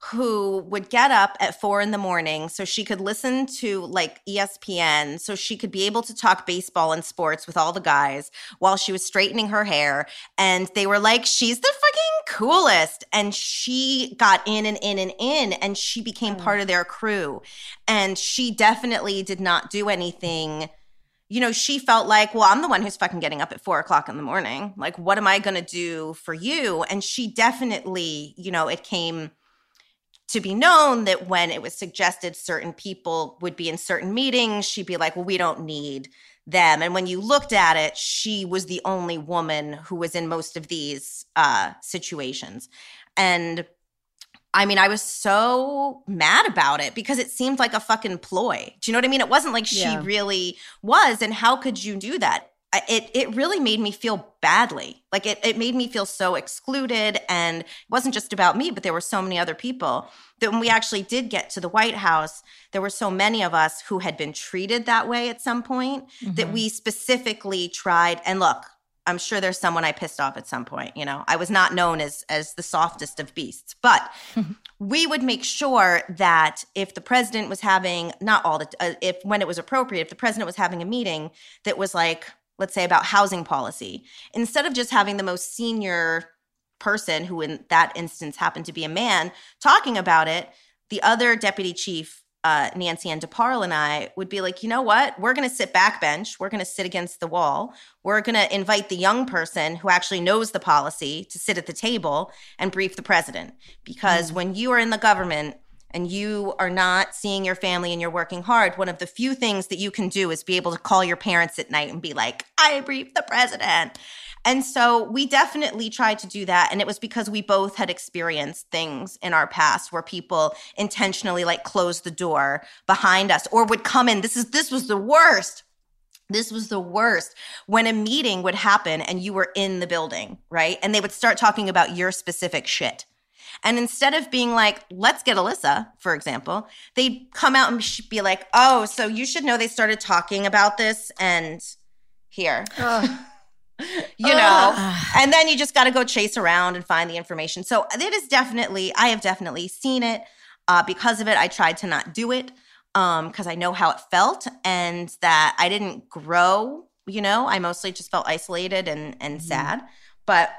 who would get up at four in the morning so she could listen to like ESPN, so she could be able to talk baseball and sports with all the guys while she was straightening her hair. And they were like, she's the fucking coolest. And she got in and in and in, and she became mm. part of their crew. And she definitely did not do anything you know, she felt like, well, I'm the one who's fucking getting up at four o'clock in the morning. Like, what am I going to do for you? And she definitely, you know, it came to be known that when it was suggested certain people would be in certain meetings, she'd be like, well, we don't need them. And when you looked at it, she was the only woman who was in most of these uh, situations. And I mean, I was so mad about it because it seemed like a fucking ploy. Do you know what I mean? It wasn't like she Yeah. really was. And how could you do that? It it really made me feel badly. Like it it made me feel so excluded. And it wasn't just about me, but there were so many other people that when we actually did get to the White House, there were so many of us who had been treated that way at some point that Mhm. we specifically tried. And look, I'm sure there's someone I pissed off at some point. You know, I was not known as as the softest of beasts, but we would make sure that if the president was having not all the uh, if when it was appropriate, if the president was having a meeting that was like let's say about housing policy, instead of just having the most senior person who in that instance happened to be a man talking about it, the other deputy chief uh, Nancy-Ann DeParle and I would be like, you know what? We're going to sit backbench. We're going to sit against the wall. We're going to invite the young person who actually knows the policy to sit at the table and brief the president. Because when you are in the government and you are not seeing your family and you're working hard, one of the few things that you can do is be able to call your parents at night and be like, I briefed the president. And so we definitely tried to do that. And it was because we both had experienced things in our past where people intentionally like closed the door behind us or would come in. This is this was the worst. This was the worst when a meeting would happen and you were in the building, right? And they would start talking about your specific shit. And instead of being like, let's get Alyssa, for example, they'd come out and be like, oh, so you should know they started talking about this and here, you know, and then you just got to go chase around and find the information. So it is definitely, I have definitely seen it. Uh, because of it, I tried to not do it because I know how it felt and that I didn't grow. You know, I mostly just felt isolated and and sad. But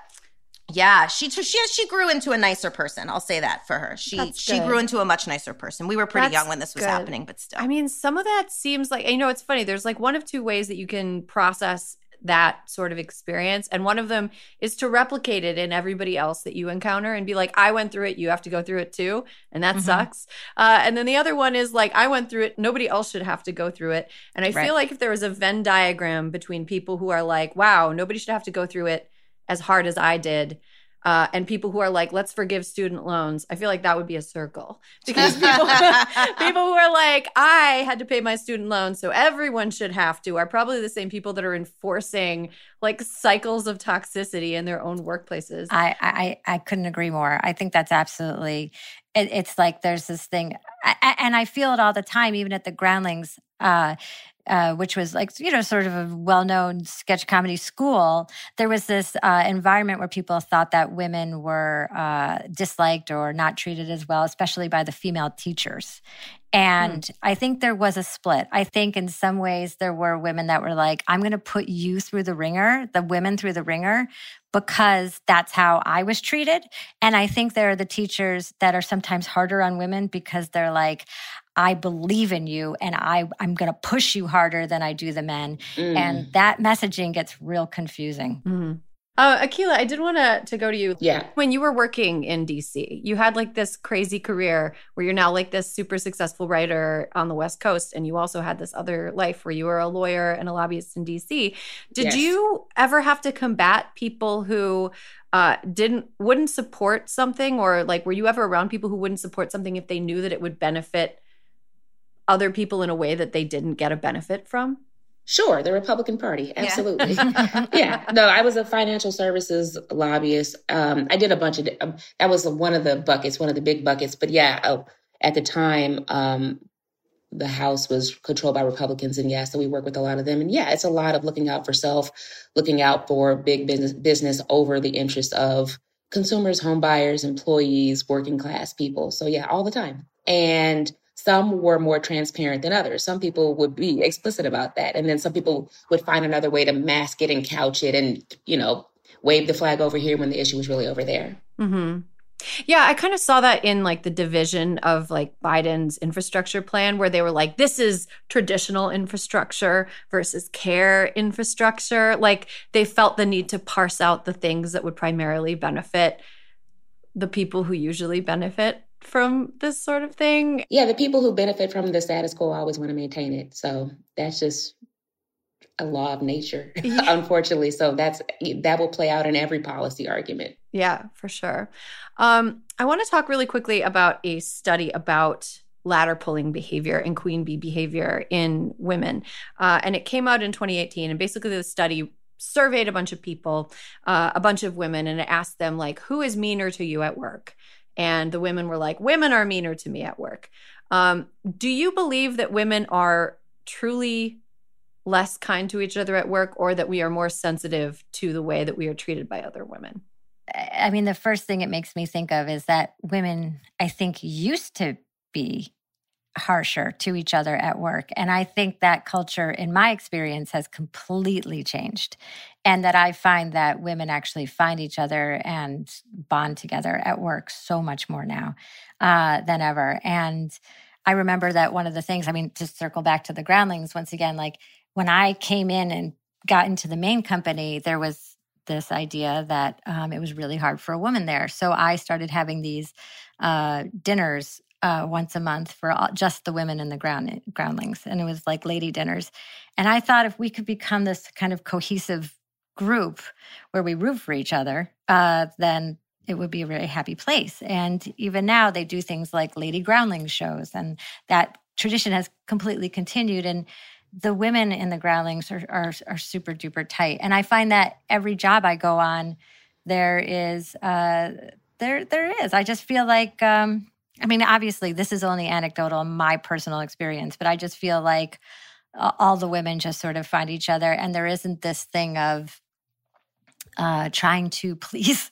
yeah, she she she grew into a nicer person. I'll say that for her. She she grew into a much nicer person. We were pretty That's young when this was good. happening, but still. I mean, some of that seems like you know, it's funny. There's like one of two ways that you can process that sort of experience, and one of them is to replicate it in everybody else that you encounter and be like, "I went through it, you have to go through it too," and that Mhm. sucks. Uh, and then the other one is like, "I went through it, nobody else should have to go through it." And I Right. feel like if there was a Venn diagram between people who are like, "Wow, nobody should have to go through it as hard as I did." Uh, and people who are like, let's forgive student loans. I feel like that would be a circle because people, people who are like, I had to pay my student loans, so everyone should have to, are probably the same people that are enforcing like cycles of toxicity in their own workplaces. I, I I couldn't agree more. I think that's absolutely. It, it's like there's this thing, I- and I feel it all the time, even at the Groundlings, uh, uh, which was like you know sort of a well-known sketch comedy school. There was this uh, environment where people thought that women were uh, disliked or not treated as well, especially by the female teachers. And I think there was a split. I think in some ways there were women that were like, I'm going to put you through the ringer, the women through the ringer, because that's how I was treated. And I think there are the teachers that are sometimes harder on women because they're like, I believe in you and I, I'm going to push you harder than I do the men. Mm. And that messaging gets real confusing. Mhm. Uh, Akilah, I did want to to go to you. Yeah. When you were working in DC, you had like this crazy career where you're now like this super successful writer on the West Coast, and you also had this other life where you were a lawyer and a lobbyist in DC. Did Yes. you ever have to combat people who uh, didn't wouldn't support something, or like were you ever around people who wouldn't support something if they knew that it would benefit other people in a way that they didn't get a benefit from? Sure, the Republican Party, absolutely. yeah, no, I was a financial services lobbyist. Um, I did a bunch of um, that was one of the buckets, one of the big buckets. But yeah, uh, at the time, um, the House was controlled by Republicans, and yeah, so we work with a lot of them. And yeah, it's a lot of looking out for self, looking out for big business business over the interest of consumers, home buyers, employees, working class people. So yeah, all the time. And some were more transparent than others. Some people would be explicit about that. And then some people would find another way to mask it and couch it and, you know, wave the flag over here when the issue was really over there. hmm Yeah, I kind of saw that in like the division of like Biden's infrastructure plan, where they were like, this is traditional infrastructure versus care infrastructure. Like they felt the need to parse out the things that would primarily benefit the people who usually benefit from this sort of thing. Yeah, the people who benefit from the status quo always want to maintain it. So that's just a law of nature, Yeah. unfortunately. So that's that will play out in every policy argument. Yeah, for sure. Um, I want to talk really quickly about a study about ladder pulling behavior and queen bee behavior in women. Uh, and it came out in 2018. And basically, the study surveyed a bunch of people, uh, a bunch of women, and it asked them, like, who is meaner to you at work? And the women were like, women are meaner to me at work. Um, do you believe that women are truly less kind to each other at work or that we are more sensitive to the way that we are treated by other women? I mean, the first thing it makes me think of is that women, I think, used to be harsher to each other at work. And I think that culture, in my experience, has completely changed. And that I find that women actually find each other and bond together at work so much more now uh, than ever. And I remember that one of the things, I mean, to circle back to the groundlings once again, like when I came in and got into the main company, there was this idea that um, it was really hard for a woman there. So I started having these uh, dinners uh, once a month for all, just the women in the ground groundlings, and it was like lady dinners. And I thought if we could become this kind of cohesive group where we root for each other, uh, then it would be a very happy place. And even now, they do things like lady groundling shows, and that tradition has completely continued. And the women in the groundlings are, are, are super duper tight. And I find that every job I go on, there is, uh, there, there is. I just feel like, um, I mean, obviously, this is only anecdotal, my personal experience, but I just feel like uh, all the women just sort of find each other, and there isn't this thing of uh, trying to please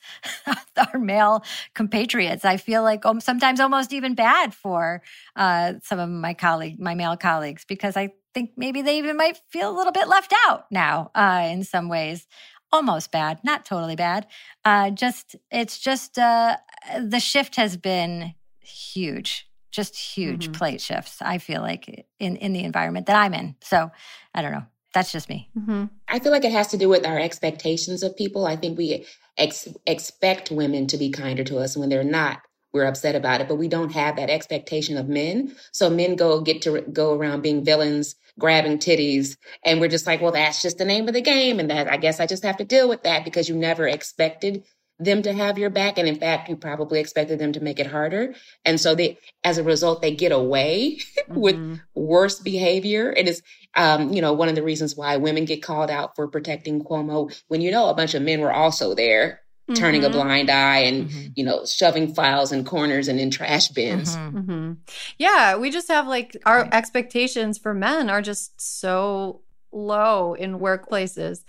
our male compatriots. I feel like um, sometimes almost even bad for uh, some of my colleague, my male colleagues, because I think maybe they even might feel a little bit left out now uh, in some ways. Almost bad, not totally bad. Uh, just it's just uh, the shift has been huge, just huge Mhm. plate shifts. I feel like in in the environment that I'm in. So I don't know. That's just me. Mm-hmm. I feel like it has to do with our expectations of people. I think we ex- expect women to be kinder to us. When they're not, we're upset about it. But we don't have that expectation of men. So men go get to go around being villains, grabbing titties, and we're just like, well, that's just the name of the game, and that I guess I just have to deal with that because you never expected them to have your back, and in fact, you probably expected them to make it harder. And so they, as a result, they get away with Mm-hmm. worse behavior. It is, um, you know, one of the reasons why women get called out for protecting Cuomo when you know a bunch of men were also there turning a Mhm. blind eye and, Mhm. you know, shoving files in corners and in trash bins. Mhm. hmm Yeah, we just have like our Right. expectations for men are just so low in workplaces.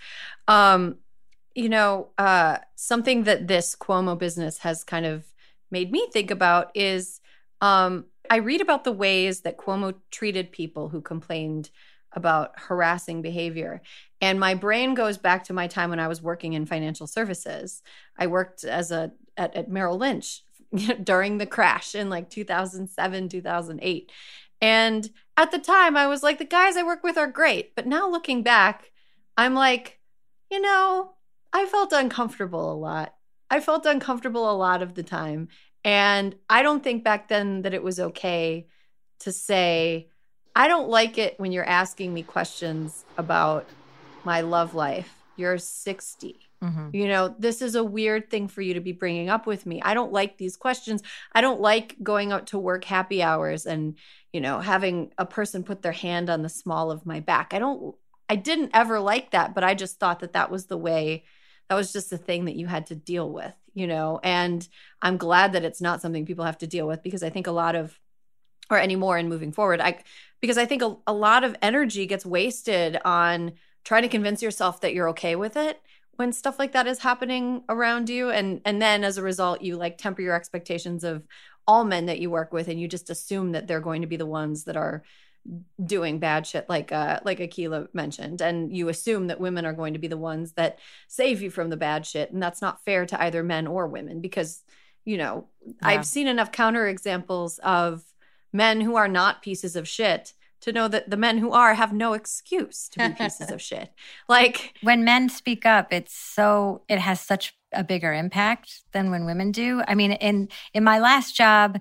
Um, you know, uh, something that this Cuomo business has kind of made me think about is um, I read about the ways that Cuomo treated people who complained about harassing behavior. And my brain goes back to my time when I was working in financial services. I worked as a at, at Merrill Lynch during the crash in like 2007, 2008. And at the time, I was like, the guys I work with are great. But now looking back, I'm like, you know, I felt uncomfortable a lot. I felt uncomfortable a lot of the time. And I don't think back then that it was okay to say, I don't like it when you're asking me questions about my love life. You're 60. Mm-hmm. You know, this is a weird thing for you to be bringing up with me. I don't like these questions. I don't like going out to work happy hours and, you know, having a person put their hand on the small of my back. I don't, I didn't ever like that, but I just thought that that was the way, that was just the thing that you had to deal with, you know, and I'm glad that it's not something people have to deal with because I think a lot of, or anymore in moving forward, I, because I think a, a lot of energy gets wasted on trying to convince yourself that you're okay with it when stuff like that is happening around you. And and then as a result you like temper your expectations of all men that you work with and you just assume that they're going to be the ones that are doing bad shit like uh like Akilah mentioned and you assume that women are going to be the ones that save you from the bad shit and that's not fair to either men or women because you know yeah. I've seen enough counter examples of men who are not pieces of shit to know that the men who are have no excuse to be pieces of shit. Like when men speak up, it's so it has such a bigger impact than when women do. I mean, in in my last job,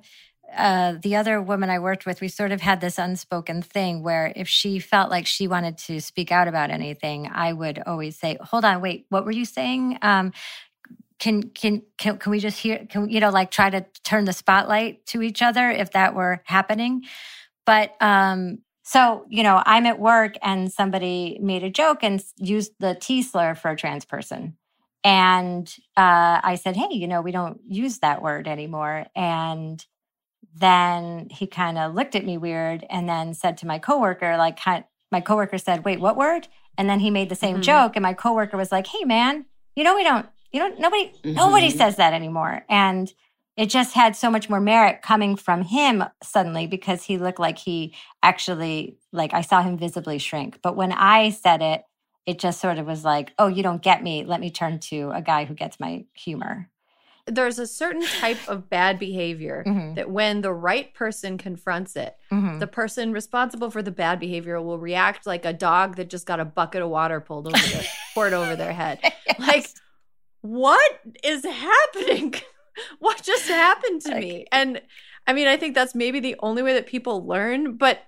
uh, the other woman I worked with, we sort of had this unspoken thing where if she felt like she wanted to speak out about anything, I would always say, "Hold on, wait, what were you saying?" Um, can, can can can we just hear? Can you know like try to turn the spotlight to each other if that were happening? But um, so, you know, I'm at work and somebody made a joke and used the T slur for a trans person. And uh, I said, hey, you know, we don't use that word anymore. And then he kind of looked at me weird and then said to my coworker, like, my coworker said, wait, what word? And then he made the same mm-hmm. joke. And my coworker was like, hey, man, you know, we don't, you don't, nobody, mm-hmm. nobody says that anymore. And it just had so much more merit coming from him suddenly because he looked like he actually like I saw him visibly shrink. But when I said it, it just sort of was like, "Oh, you don't get me. Let me turn to a guy who gets my humor." There's a certain type of bad behavior mm-hmm. that when the right person confronts it, mm-hmm. the person responsible for the bad behavior will react like a dog that just got a bucket of water pulled over their, poured over their head. yes. Like, what is happening? what just happened to me? And I mean, I think that's maybe the only way that people learn. But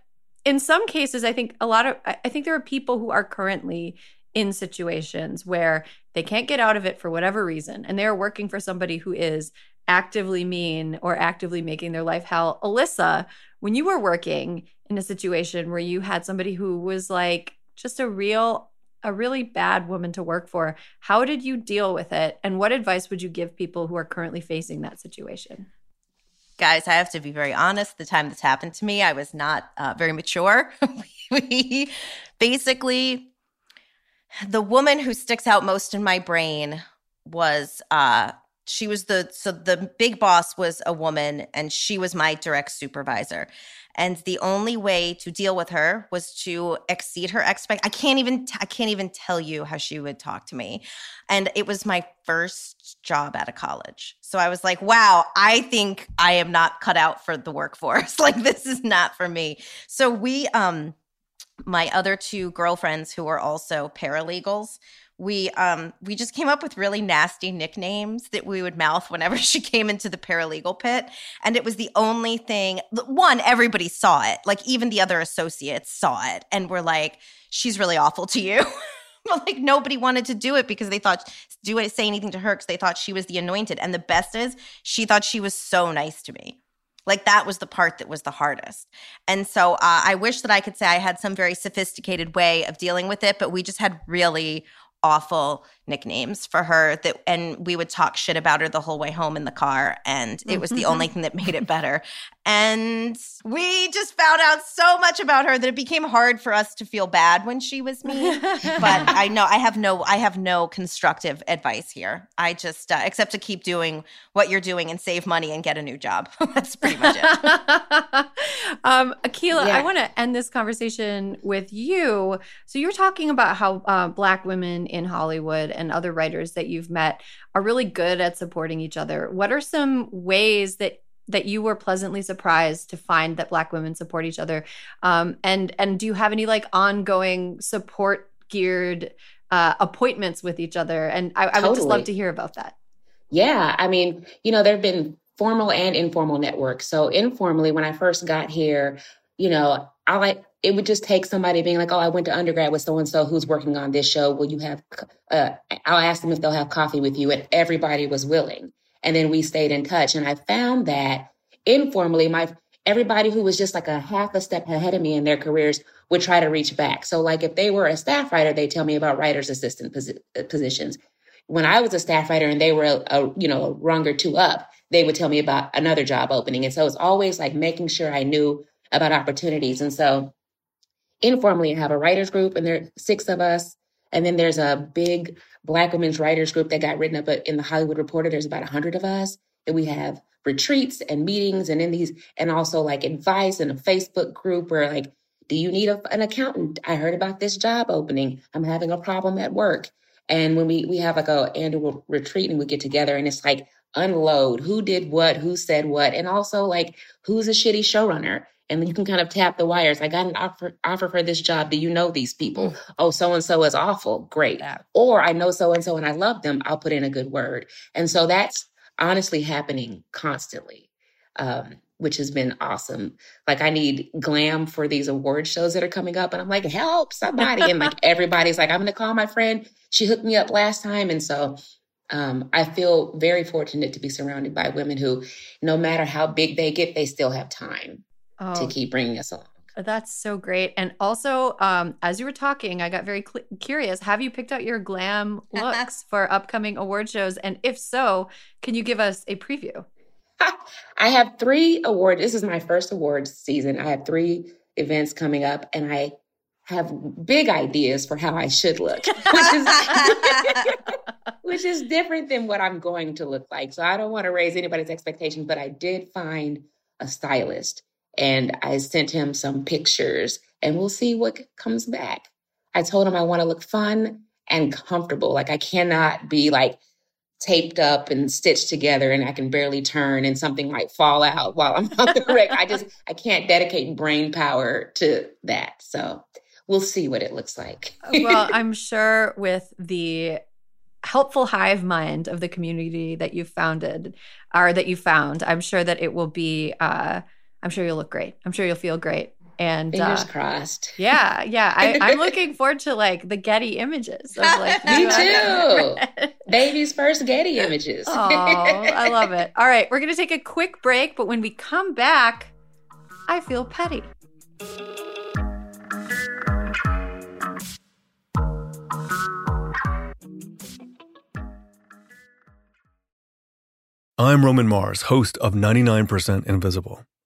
in some cases, I think a lot of, I think there are people who are currently in situations where they can't get out of it for whatever reason. And they are working for somebody who is actively mean or actively making their life hell. Alyssa, when you were working in a situation where you had somebody who was like just a real a really bad woman to work for. How did you deal with it? And what advice would you give people who are currently facing that situation? Guys, I have to be very honest. The time this happened to me, I was not uh, very mature. we basically, the woman who sticks out most in my brain was uh, she was the so the big boss was a woman and she was my direct supervisor. And the only way to deal with her was to exceed her expect i can't even i can't even tell you how she would talk to me. And it was my first job out of college. So i was like wow i think i am not cut out for the workforce. Like this is not for me. So we um my other two girlfriends who are also paralegals we um we just came up with really nasty nicknames that we would mouth whenever she came into the paralegal pit and it was the only thing one everybody saw it like even the other associates saw it and were like she's really awful to you. But like nobody wanted to do it because they thought do it say anything to her because they thought she was the anointed and the best is she thought she was so nice to me like that was the part that was the hardest. And so uh, I wish that I could say I had some very sophisticated way of dealing with it, but we just had really awful nicknames for her that and we would talk shit about her the whole way home in the car and it was the only thing that made it better. And we just found out so much about her that it became hard for us to feel bad when she was mean. But i know i have no i have no constructive advice here. I just uh, except to keep doing what you're doing and save money and get a new job. That's pretty much it. Um Akilah yeah. i want to end this conversation with you. So you're talking about how uh, black women in hollywood and other writers that you've met are really good at supporting each other. What are some ways that that you were pleasantly surprised to find that black women support each other um, and and do you have any like ongoing support geared uh, appointments with each other. And I, I would just love to hear about that. Yeah. I mean, you know, there have been formal and informal networks. So informally, when I first got here, you know, I like it would just take somebody being like, "Oh, I went to undergrad with so and so who's working on this show. Will you have?" Uh, I'll ask them if they'll have coffee with you, and everybody was willing. And then we stayed in touch, and I found that informally, my everybody who was just like a half a step ahead of me in their careers would try to reach back. So, like if they were a staff writer, they tell me about writer's assistant posi- uh, positions. When I was a staff writer and they were a, a you know a rung or two up, they would tell me about another job opening. And so it's always like making sure I knew about opportunities. And so informally, have a writers group, and there are six of us. And then there's a big Black women's writers group that got written up in the Hollywood Reporter. There's about a hundred of us, and we have retreats and meetings, and in these, and also like advice and a Facebook group where like, do you need a, an accountant? I heard about this job opening. I'm having a problem at work. And when we we have like a annual retreat and we get together, and it's like unload who did what, who said what, and also like who's a shitty showrunner and you can kind of tap the wires. I got an offer offer for this job. Do you know these people? Mm. Oh, so and so is awful. Great. Yeah. Or I know so and so and I love them. I'll put in a good word. And so that's honestly happening constantly. Um, which has been awesome. Like I need glam for these award shows that are coming up. And I'm like, help somebody. and like everybody's like, I'm gonna call my friend. She hooked me up last time. And so um, I feel very fortunate to be surrounded by women who, no matter how big they get, they still have time oh, to keep bringing us along. That's so great. And also, um, as you were talking, I got very cl- curious. Have you picked out your glam looks for upcoming award shows? And if so, can you give us a preview? I have three awards. This is my first awards season. I have three events coming up, and I have big ideas for how I should look, which is which is different than what I'm going to look like. So I don't want to raise anybody's expectations, but I did find a stylist and I sent him some pictures and we'll see what comes back. I told him I want to look fun and comfortable. Like I cannot be like taped up and stitched together and I can barely turn and something might fall out while I'm on the rec. I just I can't dedicate brain power to that. So we'll see what it looks like. well, I'm sure with the helpful hive mind of the community that you founded or that you found, I'm sure that it will be uh I'm sure you'll look great. I'm sure you'll feel great. And fingers uh, crossed. Yeah, yeah. I, am looking forward to like the Getty images. Of, like, Me too. Baby's first Getty images. oh, I love it. All right, we're gonna take a quick break, but when we come back, I feel petty. I'm Roman Mars, host of 99% Invisible.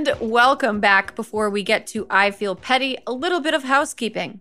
And welcome back. Before we get to I Feel Petty, a little bit of housekeeping.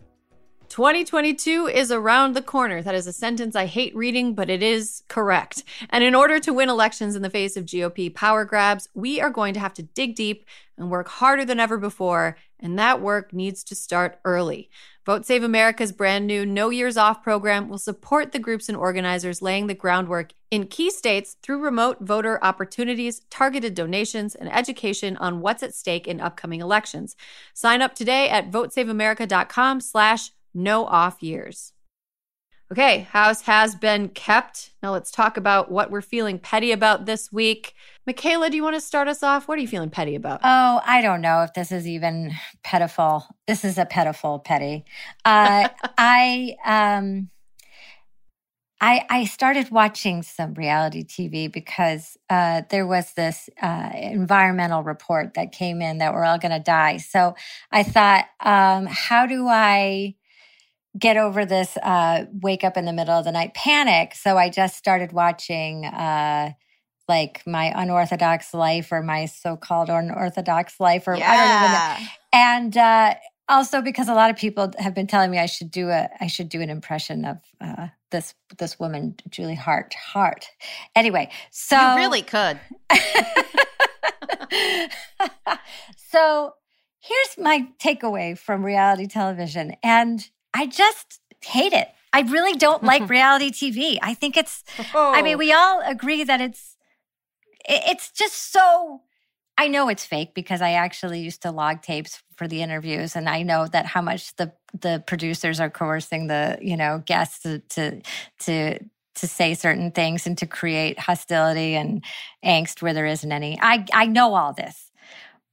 2022 is around the corner. That is a sentence I hate reading, but it is correct. And in order to win elections in the face of GOP power grabs, we are going to have to dig deep and work harder than ever before. And that work needs to start early. Vote Save America's brand new No Years Off program will support the groups and organizers laying the groundwork in key states through remote voter opportunities, targeted donations, and education on what's at stake in upcoming elections. Sign up today at votesaveamerica.com slash no off years. Okay, house has been kept. Now let's talk about what we're feeling petty about this week. Michaela, do you want to start us off? What are you feeling petty about? Oh, I don't know if this is even pedophile. This is a pedophile petty. Uh, I um, I I started watching some reality TV because uh, there was this uh, environmental report that came in that we're all going to die. So I thought, um, how do I get over this uh, wake up in the middle of the night panic. So I just started watching uh, like my unorthodox life or my so-called unorthodox life or yeah. I don't even know. And uh, also because a lot of people have been telling me I should do a I should do an impression of uh, this this woman Julie Haart Haart. Anyway, so You really could. so here's my takeaway from reality television, and I just hate it. I really don't like reality TV. I think it's. I mean, oh. we all agree that it's, it's just so. I know it's fake because I actually used to log tapes for the interviews, and I know that how much the the producers are coercing the you know guests to to to to say certain things and to create hostility and angst where there isn't any. I I know all this.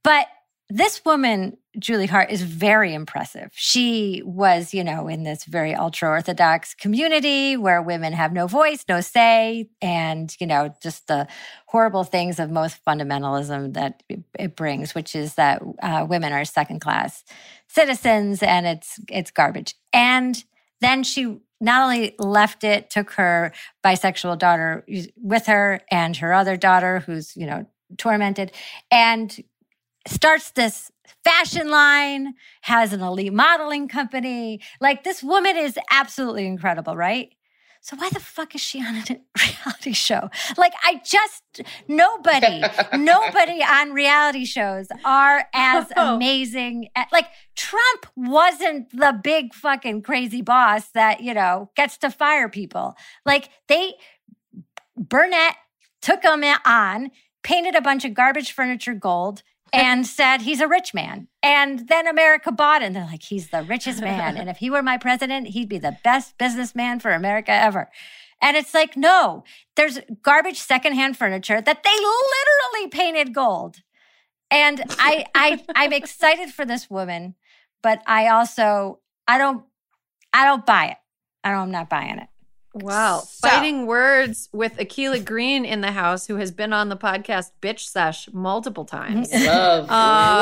But this woman, Julie Haart, is very impressive. She was, you know, in this very ultra Orthodox community where women have no voice, no say, and, you know, just the horrible things of most fundamentalism that it, brings, which is that uh, women are second class citizens and it's it's garbage. And then she not only left it, took her bisexual daughter with her and her other daughter, who's, you know, tormented, and starts this fashion line, has an elite modeling company. Like this woman is absolutely incredible, right? So why the fuck is she on a reality show? Like I just nobody, nobody on reality shows are as oh. amazing. At, like Trump wasn't the big fucking crazy boss that, you know, gets to fire people. Like they Burnett took him on, painted a bunch of garbage furniture gold, and said he's a rich man. And then America bought it. And they're like, he's the richest man. And if he were my president, he'd be the best businessman for America ever. And it's like, no, there's garbage secondhand furniture that they literally painted gold. And I, I, I'm excited for this woman, but I also, I don't, I don't buy it. I don't, I'm not buying it. Wow. So- Fighting words with Akilah Green in the house, who has been on the podcast Bitch Sesh multiple times. Love, Uh,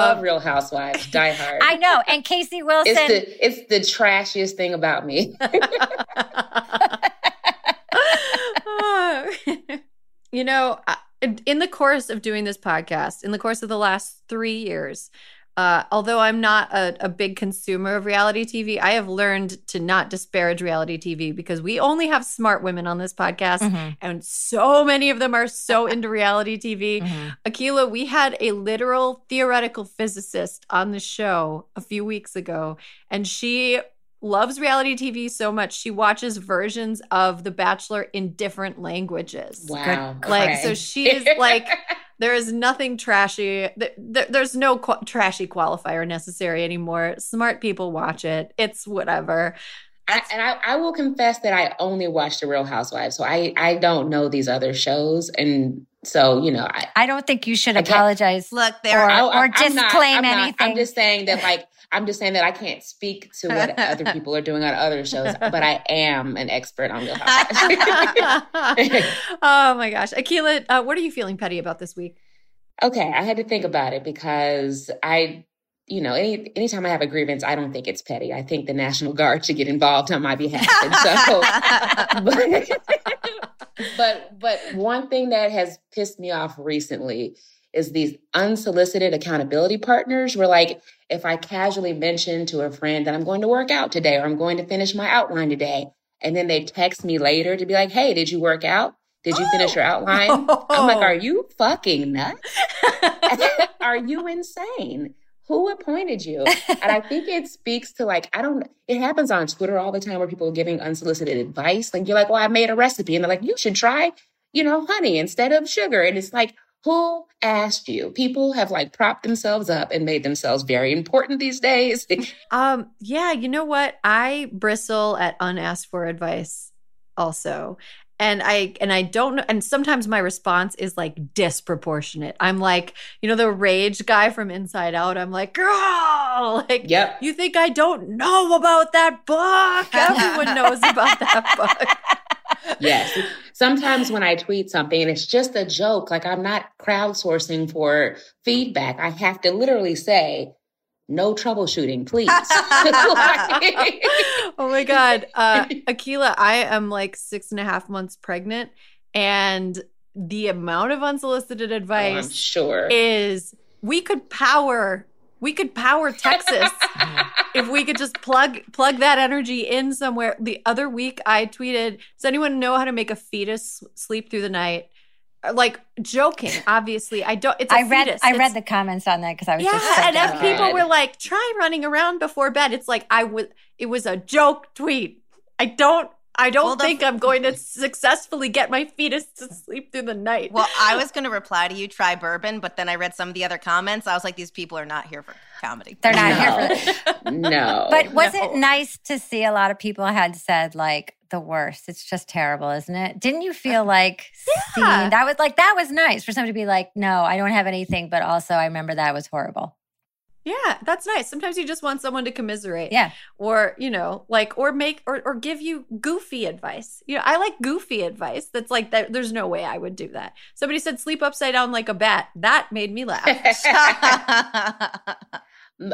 love Real Housewives, Die Hard. I know. And Casey Wilson. it's the it's the trashiest thing about me. you know, in the course of doing this podcast, in the course of the last three years, uh, although I'm not a, a big consumer of reality TV, I have learned to not disparage reality TV because we only have smart women on this podcast, Mhm, and so many of them are so into reality TV. mhm. Akilah, we had a literal theoretical physicist on the show a few weeks ago, and she loves reality TV so much she watches versions of The Bachelor in different languages. Wow. Like, so okay. she is like, there is nothing trashy. th- th- There's no qu- trashy qualifier necessary anymore. Smart people watch it. It's whatever. I, and I, I will confess that I only watch The Real Housewives, so I I don't know these other shows, and so you know I. I don't think you should I apologize. Look, there Or- are I- or I'm disclaim not- I'm not. anything. I'm just saying that, like, I'm just saying that I can't speak to what other people are doing on other shows, but I am an expert on Real Housewives. oh my gosh. Akilah, uh, what are you feeling petty about this week? Okay, I had to think about it because I, you know, any anytime I have a grievance, I don't think it's petty. I think the National Guard should get involved on my behalf. And so, but, but but one thing that has pissed me off recently is these unsolicited accountability partners. Where like, if I casually mention to a friend that I'm going to work out today or I'm going to finish my outline today, and then they text me later to be like, "Hey, did you work out? Did you finish your oh. outline?" I'm like, "Are you fucking nuts?" Are you insane? Who appointed you? And I think it speaks to like, I don't, it happens on Twitter all the time where people are giving unsolicited advice. Like, you're like, well, I made a recipe. And they're like, you should try, you know, honey instead of sugar. And it's like, who asked you? People have like propped themselves up and made themselves very important these days. Um, yeah, you know what? I bristle at unasked for advice also. And I and I don't know and sometimes my response is like disproportionate. I'm like, you know, the rage guy from Inside Out. I'm like, girl, like yep. you think I don't know about that book? Everyone knows about that book. Yes. Sometimes when I tweet something and it's just a joke, like I'm not crowdsourcing for feedback, I have to literally say, no troubleshooting, please. oh my god uh akilah i am like six and a half months pregnant and the amount of unsolicited Oh, advice sure. is we could power we could power Texas if we could just plug plug that energy in somewhere. The other week I tweeted, "Does anyone know how to make a fetus sleep through the night?" Uh, Like joking, obviously. I don't. It's a I read fetus. I It's- read the comments on that because I was yeah, just and if people were like, "Try running around before bed," it's like I would. It was a joke tweet. I don't. I don't Well, think I'm going to successfully get my fetus to sleep through the night. Well, I was going to reply to you, try bourbon, but then I read some of the other comments. I was like, these people are not here for comedy. They're not no. here for no. But was No. it nice to see a lot of people had said like the worst? It's just terrible, isn't it? Didn't you feel uh, like Yeah. seen? That was like that was nice for somebody to be like, no, I don't have anything, but also I remember that was horrible. Yeah, that's nice. Sometimes you just want someone to commiserate. Yeah. or you know like or make or, or give you goofy advice you know i like goofy advice that's like that there's no way i would do that somebody said sleep upside down like a bat that made me laugh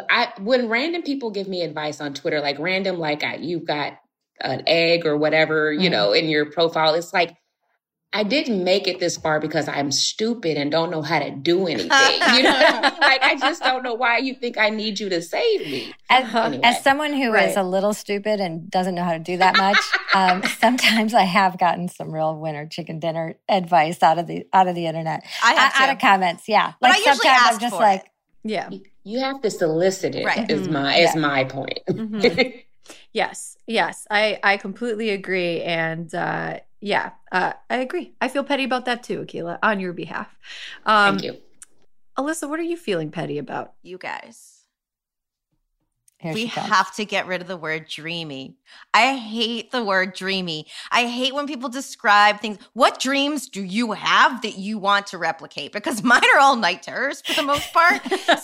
I when random people give me advice on Twitter, like random, like I, you've got an egg or whatever, you Mhm. know, in your profile, it's like I didn't make it this far because I'm stupid and don't know how to do anything. You know what I mean? Like I just don't know why you think I need you to save me. As, Anyway. as someone who is Right. a little stupid and doesn't know how to do that much, um, sometimes I have gotten some real winter chicken dinner advice out of the out of the internet, I have out, out of comments. Yeah, But I like usually sometimes ask I'm just for like, it. yeah You have to solicit it. Right. Is Mhm. my is Yeah. my point. Mhm. yes yes i i completely agree and uh yeah uh i agree i feel petty about that too akilah on your behalf um Thank you. alyssa what are you feeling petty about You guys. Here we have to get rid of the word dreamy. I hate the word dreamy. I hate when people describe things. What dreams do you have that you want to replicate? Because mine are all night terrors for the most part.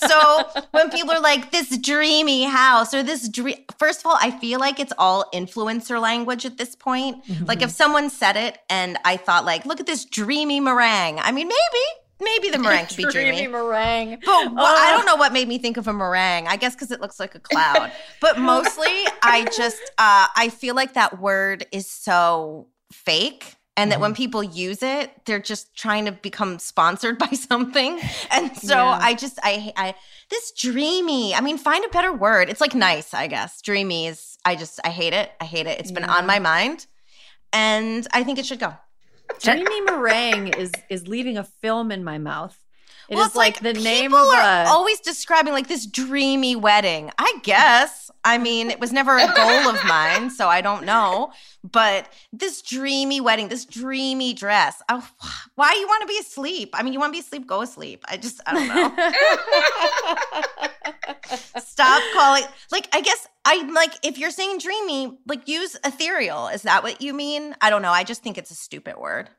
so when people are like, this dreamy house or this dream, first of all, I feel like it's all influencer language at this point. Like if mm-hmm. someone said it and I thought, like, look at this dreamy meringue. I mean, maybe, maybe the meringue could be dreamy. meringue But wh- I Oh. don't know what made me think of a meringue. I guess because it looks like a cloud. but mostly, I just uh, I feel like that word is so fake. And that when people use it, they're just trying to become sponsored by something. And so Yeah. I just I I this dreamy. I mean, find a better word. It's like nice, I guess. Dreamy is I just I hate it. I hate it. It's been on my mind. And I think it should go. Dreamy meringue is is leaving a film in my mouth. It is Well, it's like, the name of are a always describing like this dreamy wedding. I guess. I mean, it was never a goal of mine, so I don't know. But this dreamy wedding, this dreamy dress. Oh, why you want to be asleep? I mean, you want to be asleep, go asleep. I just, I don't know. Stop calling. Like, I guess I like if you're saying dreamy, like use ethereal. Is that what you mean? I don't know. I just think it's a stupid word.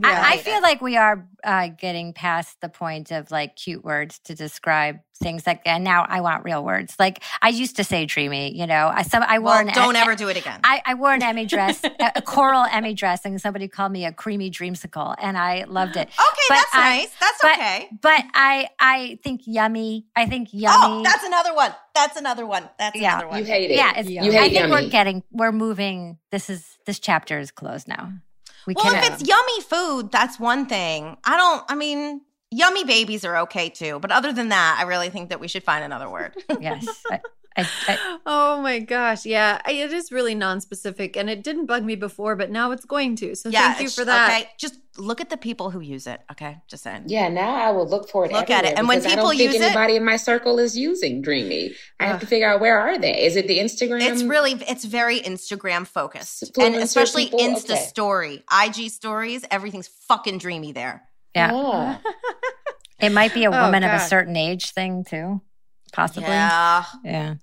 Yeah. I, I hate feel it. like we are uh, getting past the point of like cute words to describe things like, and now I want real words. Like I used to say dreamy, you know, I some I wore Well, an don't a- ever do it again. I, I wore an Emmy dress, a, a coral Emmy dress, and somebody called me a creamy dreamsicle, and I loved it. okay, but that's I- nice. That's but- okay. But I I think yummy. I think yummy. Oh, yummy. that's another one. That's another one. That's Yeah. another one. You hate it. yeah, it's, Yeah. You I hate think we're getting we're moving. This is this chapter is closed now. We well, can if it's yummy food, that's one thing. I don't. I mean, yummy babies are okay too. But other than that, I really think that we should find another word. yes. I, I, I, oh my gosh. Yeah. I- It is really non-specific and it didn't bug me before, but now it's going to. So yeah, thank you for that. Okay, just look at the people who use it. Okay, just saying. Yeah, now I will look for it. Look at it. And when because people I don't think use it- anybody in my circle is using Dreamy. I have Ugh. to figure out where are they? Is it the Instagram? It's really, it's very Instagram focused, and especially people? Insta Okay. story, IG stories. Everything's fucking dreamy there. yeah. Ah. It might be a Oh, woman of a certain age thing too, possibly. Yeah, Yeah.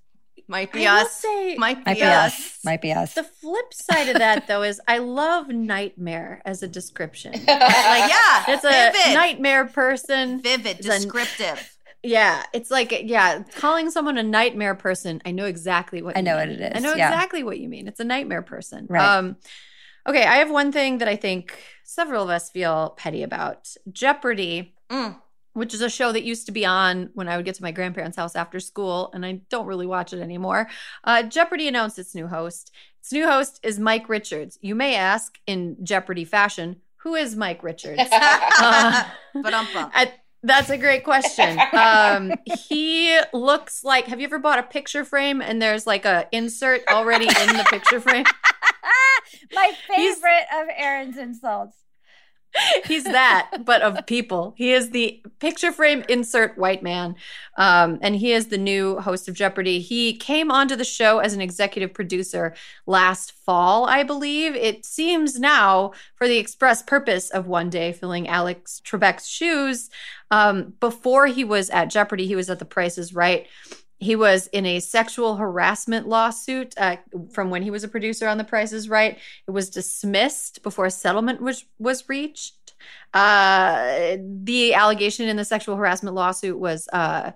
Might be I will us. say might be, Might be us. us. Might be us. the flip side of that though is I love nightmare as a description. Like, yeah, It's a vivid, nightmare person. vivid, It's a- descriptive. Yeah, it's like yeah, calling someone a nightmare person. I know exactly what I you know mean. what it is, I know yeah. exactly what you mean. It's a nightmare person. Right. Um okay, I have one thing that I think several of us feel petty about. Jeopardy, Mm. Which is a show that used to be on when I would get to my grandparents' house after school, and I don't really watch it anymore. Uh, Jeopardy announced its new host. Its new host is Mike Richards. You may ask, in Jeopardy fashion, who is Mike Richards? Uh, but I'm I- that's a great question. Um, he looks like. Have you ever bought a picture frame and there's like a insert already in the picture frame? My He's- favorite of Erin's insults. He's that, but of people. He is the picture frame insert white man. Um, and he is the new host of Jeopardy. He came onto the show as an executive producer last fall, I believe. It seems now for the express purpose of one day filling Alex Trebek's shoes. Um, before he was at Jeopardy, he was at The Price is Right. He was in a sexual harassment lawsuit uh, from when he was a producer on The Price is Right. It was dismissed before a settlement was was reached. Uh, the allegation in the sexual harassment lawsuit was uh,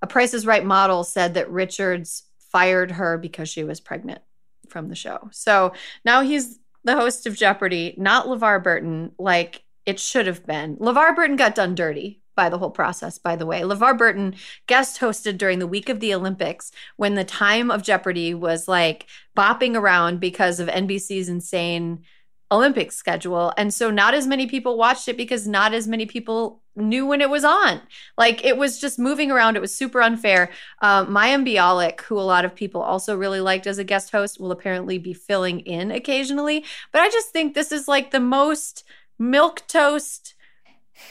a Price is Right model said that Richards fired her because she was pregnant from the show. So now he's the host of Jeopardy, not LeVar Burton, like it should have been. LeVar Burton got done dirty by the whole process, by the way. LeVar Burton guest hosted during the week of the Olympics when the time of Jeopardy was like bopping around because of NBC's insane Olympic schedule. And so not as many people watched it because not as many people knew when it was on. Like it was just moving around. It was super unfair. Um, Mayim Bialik, who a lot of people also really liked as a guest host, will apparently be filling in occasionally. But I just think this is like the most milk toast,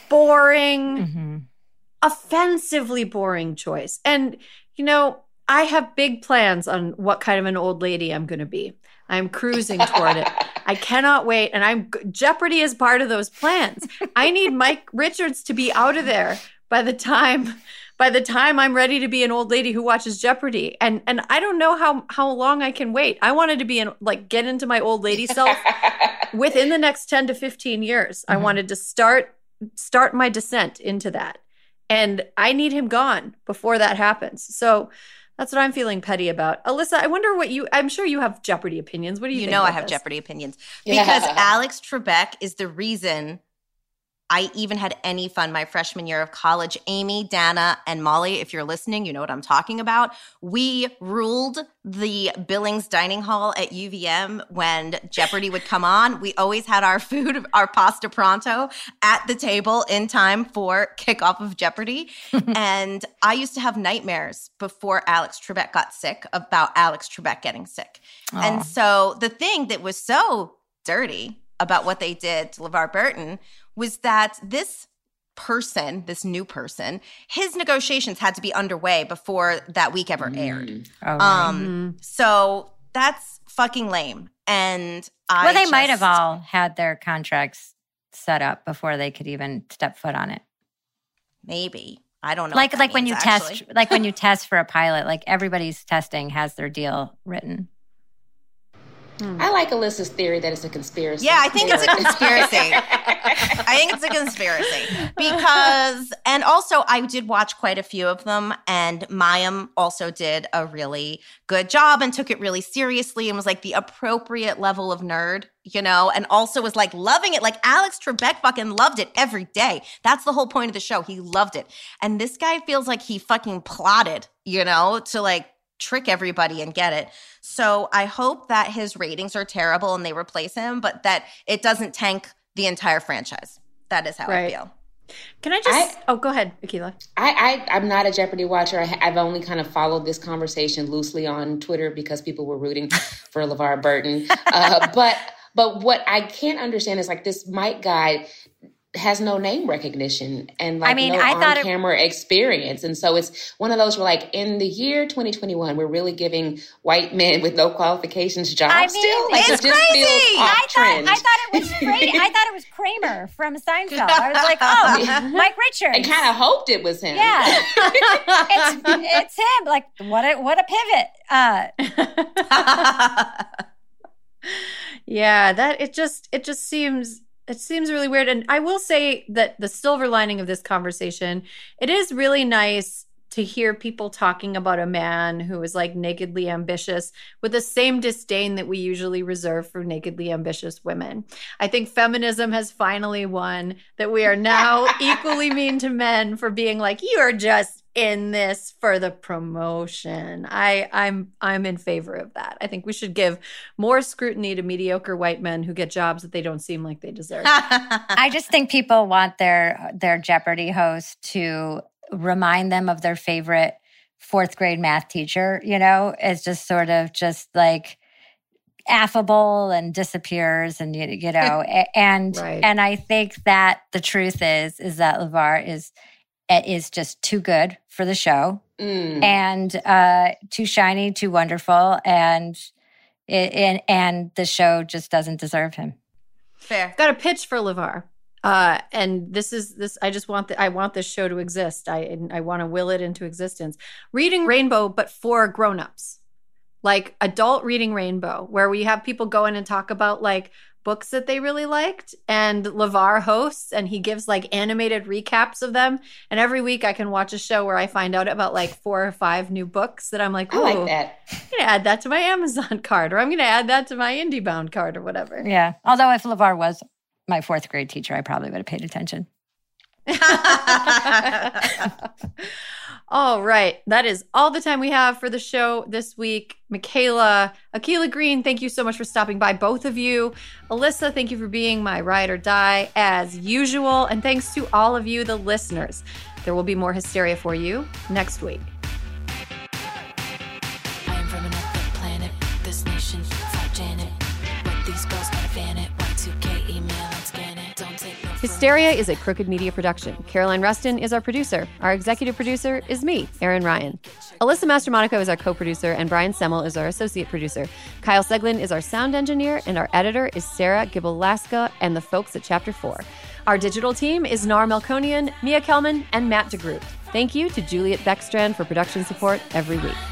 boring, Mm-hmm. offensively boring choice. And, you know, I have big plans on what kind of an old lady I'm going to be. I'm cruising toward it. I cannot wait. And I'm Jeopardy is part of those plans. I need Mike Richards to be out of there by the time by the time I'm ready to be an old lady who watches Jeopardy. And and I don't know how how long I can wait. I wanted to be in like get into my old lady self within the next 10 to 15 years. I Mhm. wanted to start start my descent into that. And I need him gone before that happens. So that's what I'm feeling petty about. Alyssa, I wonder what you I'm sure you have Jeopardy opinions. What do you You think know I have this? Jeopardy opinions Yeah. because Alex Trebek is the reason I even had any fun my freshman year of college. Amy, Dana, and Molly, if you're listening, you know what I'm talking about. We ruled the Billings Dining Hall at UVM when Jeopardy would come on. We always had our food, our pasta pronto at the table in time for kickoff of Jeopardy. and I used to have nightmares before Alex Trebek got sick about Alex Trebek getting sick. And so the thing that was so dirty about what they did to LeVar Burton was that this person, this new person, his negotiations had to be underway before that week ever aired. Mm. Oh, right. Um, so that's fucking lame. And I well, they might have all had their contracts set up before they could even step foot on it. maybe. I don't know. like what that like when you means, test like when you test for a pilot, like everybody's testing has their deal written. I like Alyssa's theory that it's a conspiracy. Yeah, I think it's a conspiracy. I think it's a conspiracy because, and also I did watch quite a few of them, and Mayim also did a really good job and took it really seriously and was like the appropriate level of nerd, you know, and also was like loving it. Like Alex Trebek fucking loved it every day. That's the whole point of the show. He loved it. And this guy feels like he fucking plotted, you know, to like trick everybody and get it. So I hope that his ratings are terrible and they replace him, but that it doesn't tank the entire franchise. That is how I feel. Can I just I- Oh, go ahead, Akilah. I, I I'm not a Jeopardy watcher. I, I've only kind of followed this conversation loosely on Twitter because people were rooting for LeVar Burton. Uh, but but what I can't understand is like this Mike guy has no name recognition and like I mean, no I thought it- on camera experience. And so it's one of those where like in the year 2021, we're really giving white men with no qualifications jobs I mean, still. Like it's it just crazy. feels I thought. I thought it was Fra- I thought it was Kramer from Seinfeld. I was like, oh, Mike Richards. I kind of hoped it was him. Yeah. it's it's him. Like what a what a pivot. Uh yeah, that it just it just seems it seems really weird. And I will say that the silver lining of this conversation, it is really nice to hear people talking about a man who is like nakedly ambitious with the same disdain that we usually reserve for nakedly ambitious women. I think feminism has finally won that we are now equally mean to men for being like, you are just in this for the promotion. I I'm I'm in favor of that. I think we should give more scrutiny to mediocre white men who get jobs that they don't seem like they deserve. I just think people want their their Jeopardy host to remind them of their favorite fourth grade math teacher, you know, it's just sort of just like affable and disappears and you, you know and right. and I think that the truth is is that LeVar is is just too good for the show mm. and uh too shiny, too wonderful and it, and and the show just doesn't deserve him. Fair. Got a pitch for LeVar. Uh, and this is this. I just want the, I want this show to exist. I I want to will it into existence. Reading Rainbow, but for grown-ups, like adult reading Rainbow, where we have people go in and talk about like books that they really liked, and LeVar hosts, and he gives like animated recaps of them. And every week, I can watch a show where I find out about like four or five new books that I'm like, oh, I like that. I'm gonna add that to my Amazon card, or I'm gonna add that to my IndieBound card, or whatever. Yeah. Although if LeVar was my fourth grade teacher, I probably would have paid attention. all right. That is all the time we have for the show this week. Michaela, Akilah Green, thank you so much for stopping by, both of you. Alyssa, thank you for being my ride or die as usual. And thanks to all of you, the listeners. There will be more hysteria for you next week. Hysteria is a crooked media production. Caroline Rustin is our producer. Our executive producer is me, Erin Ryan. Alyssa Mastromonaco is our co producer, and Brian Semmel is our associate producer. Kyle Seglin is our sound engineer, and our editor is Sarah Gibalaska and the folks at Chapter 4. Our digital team is Nar Melkonian, Mia Kelman, and Matt DeGroot. Thank you to Juliet Beckstrand for production support every week.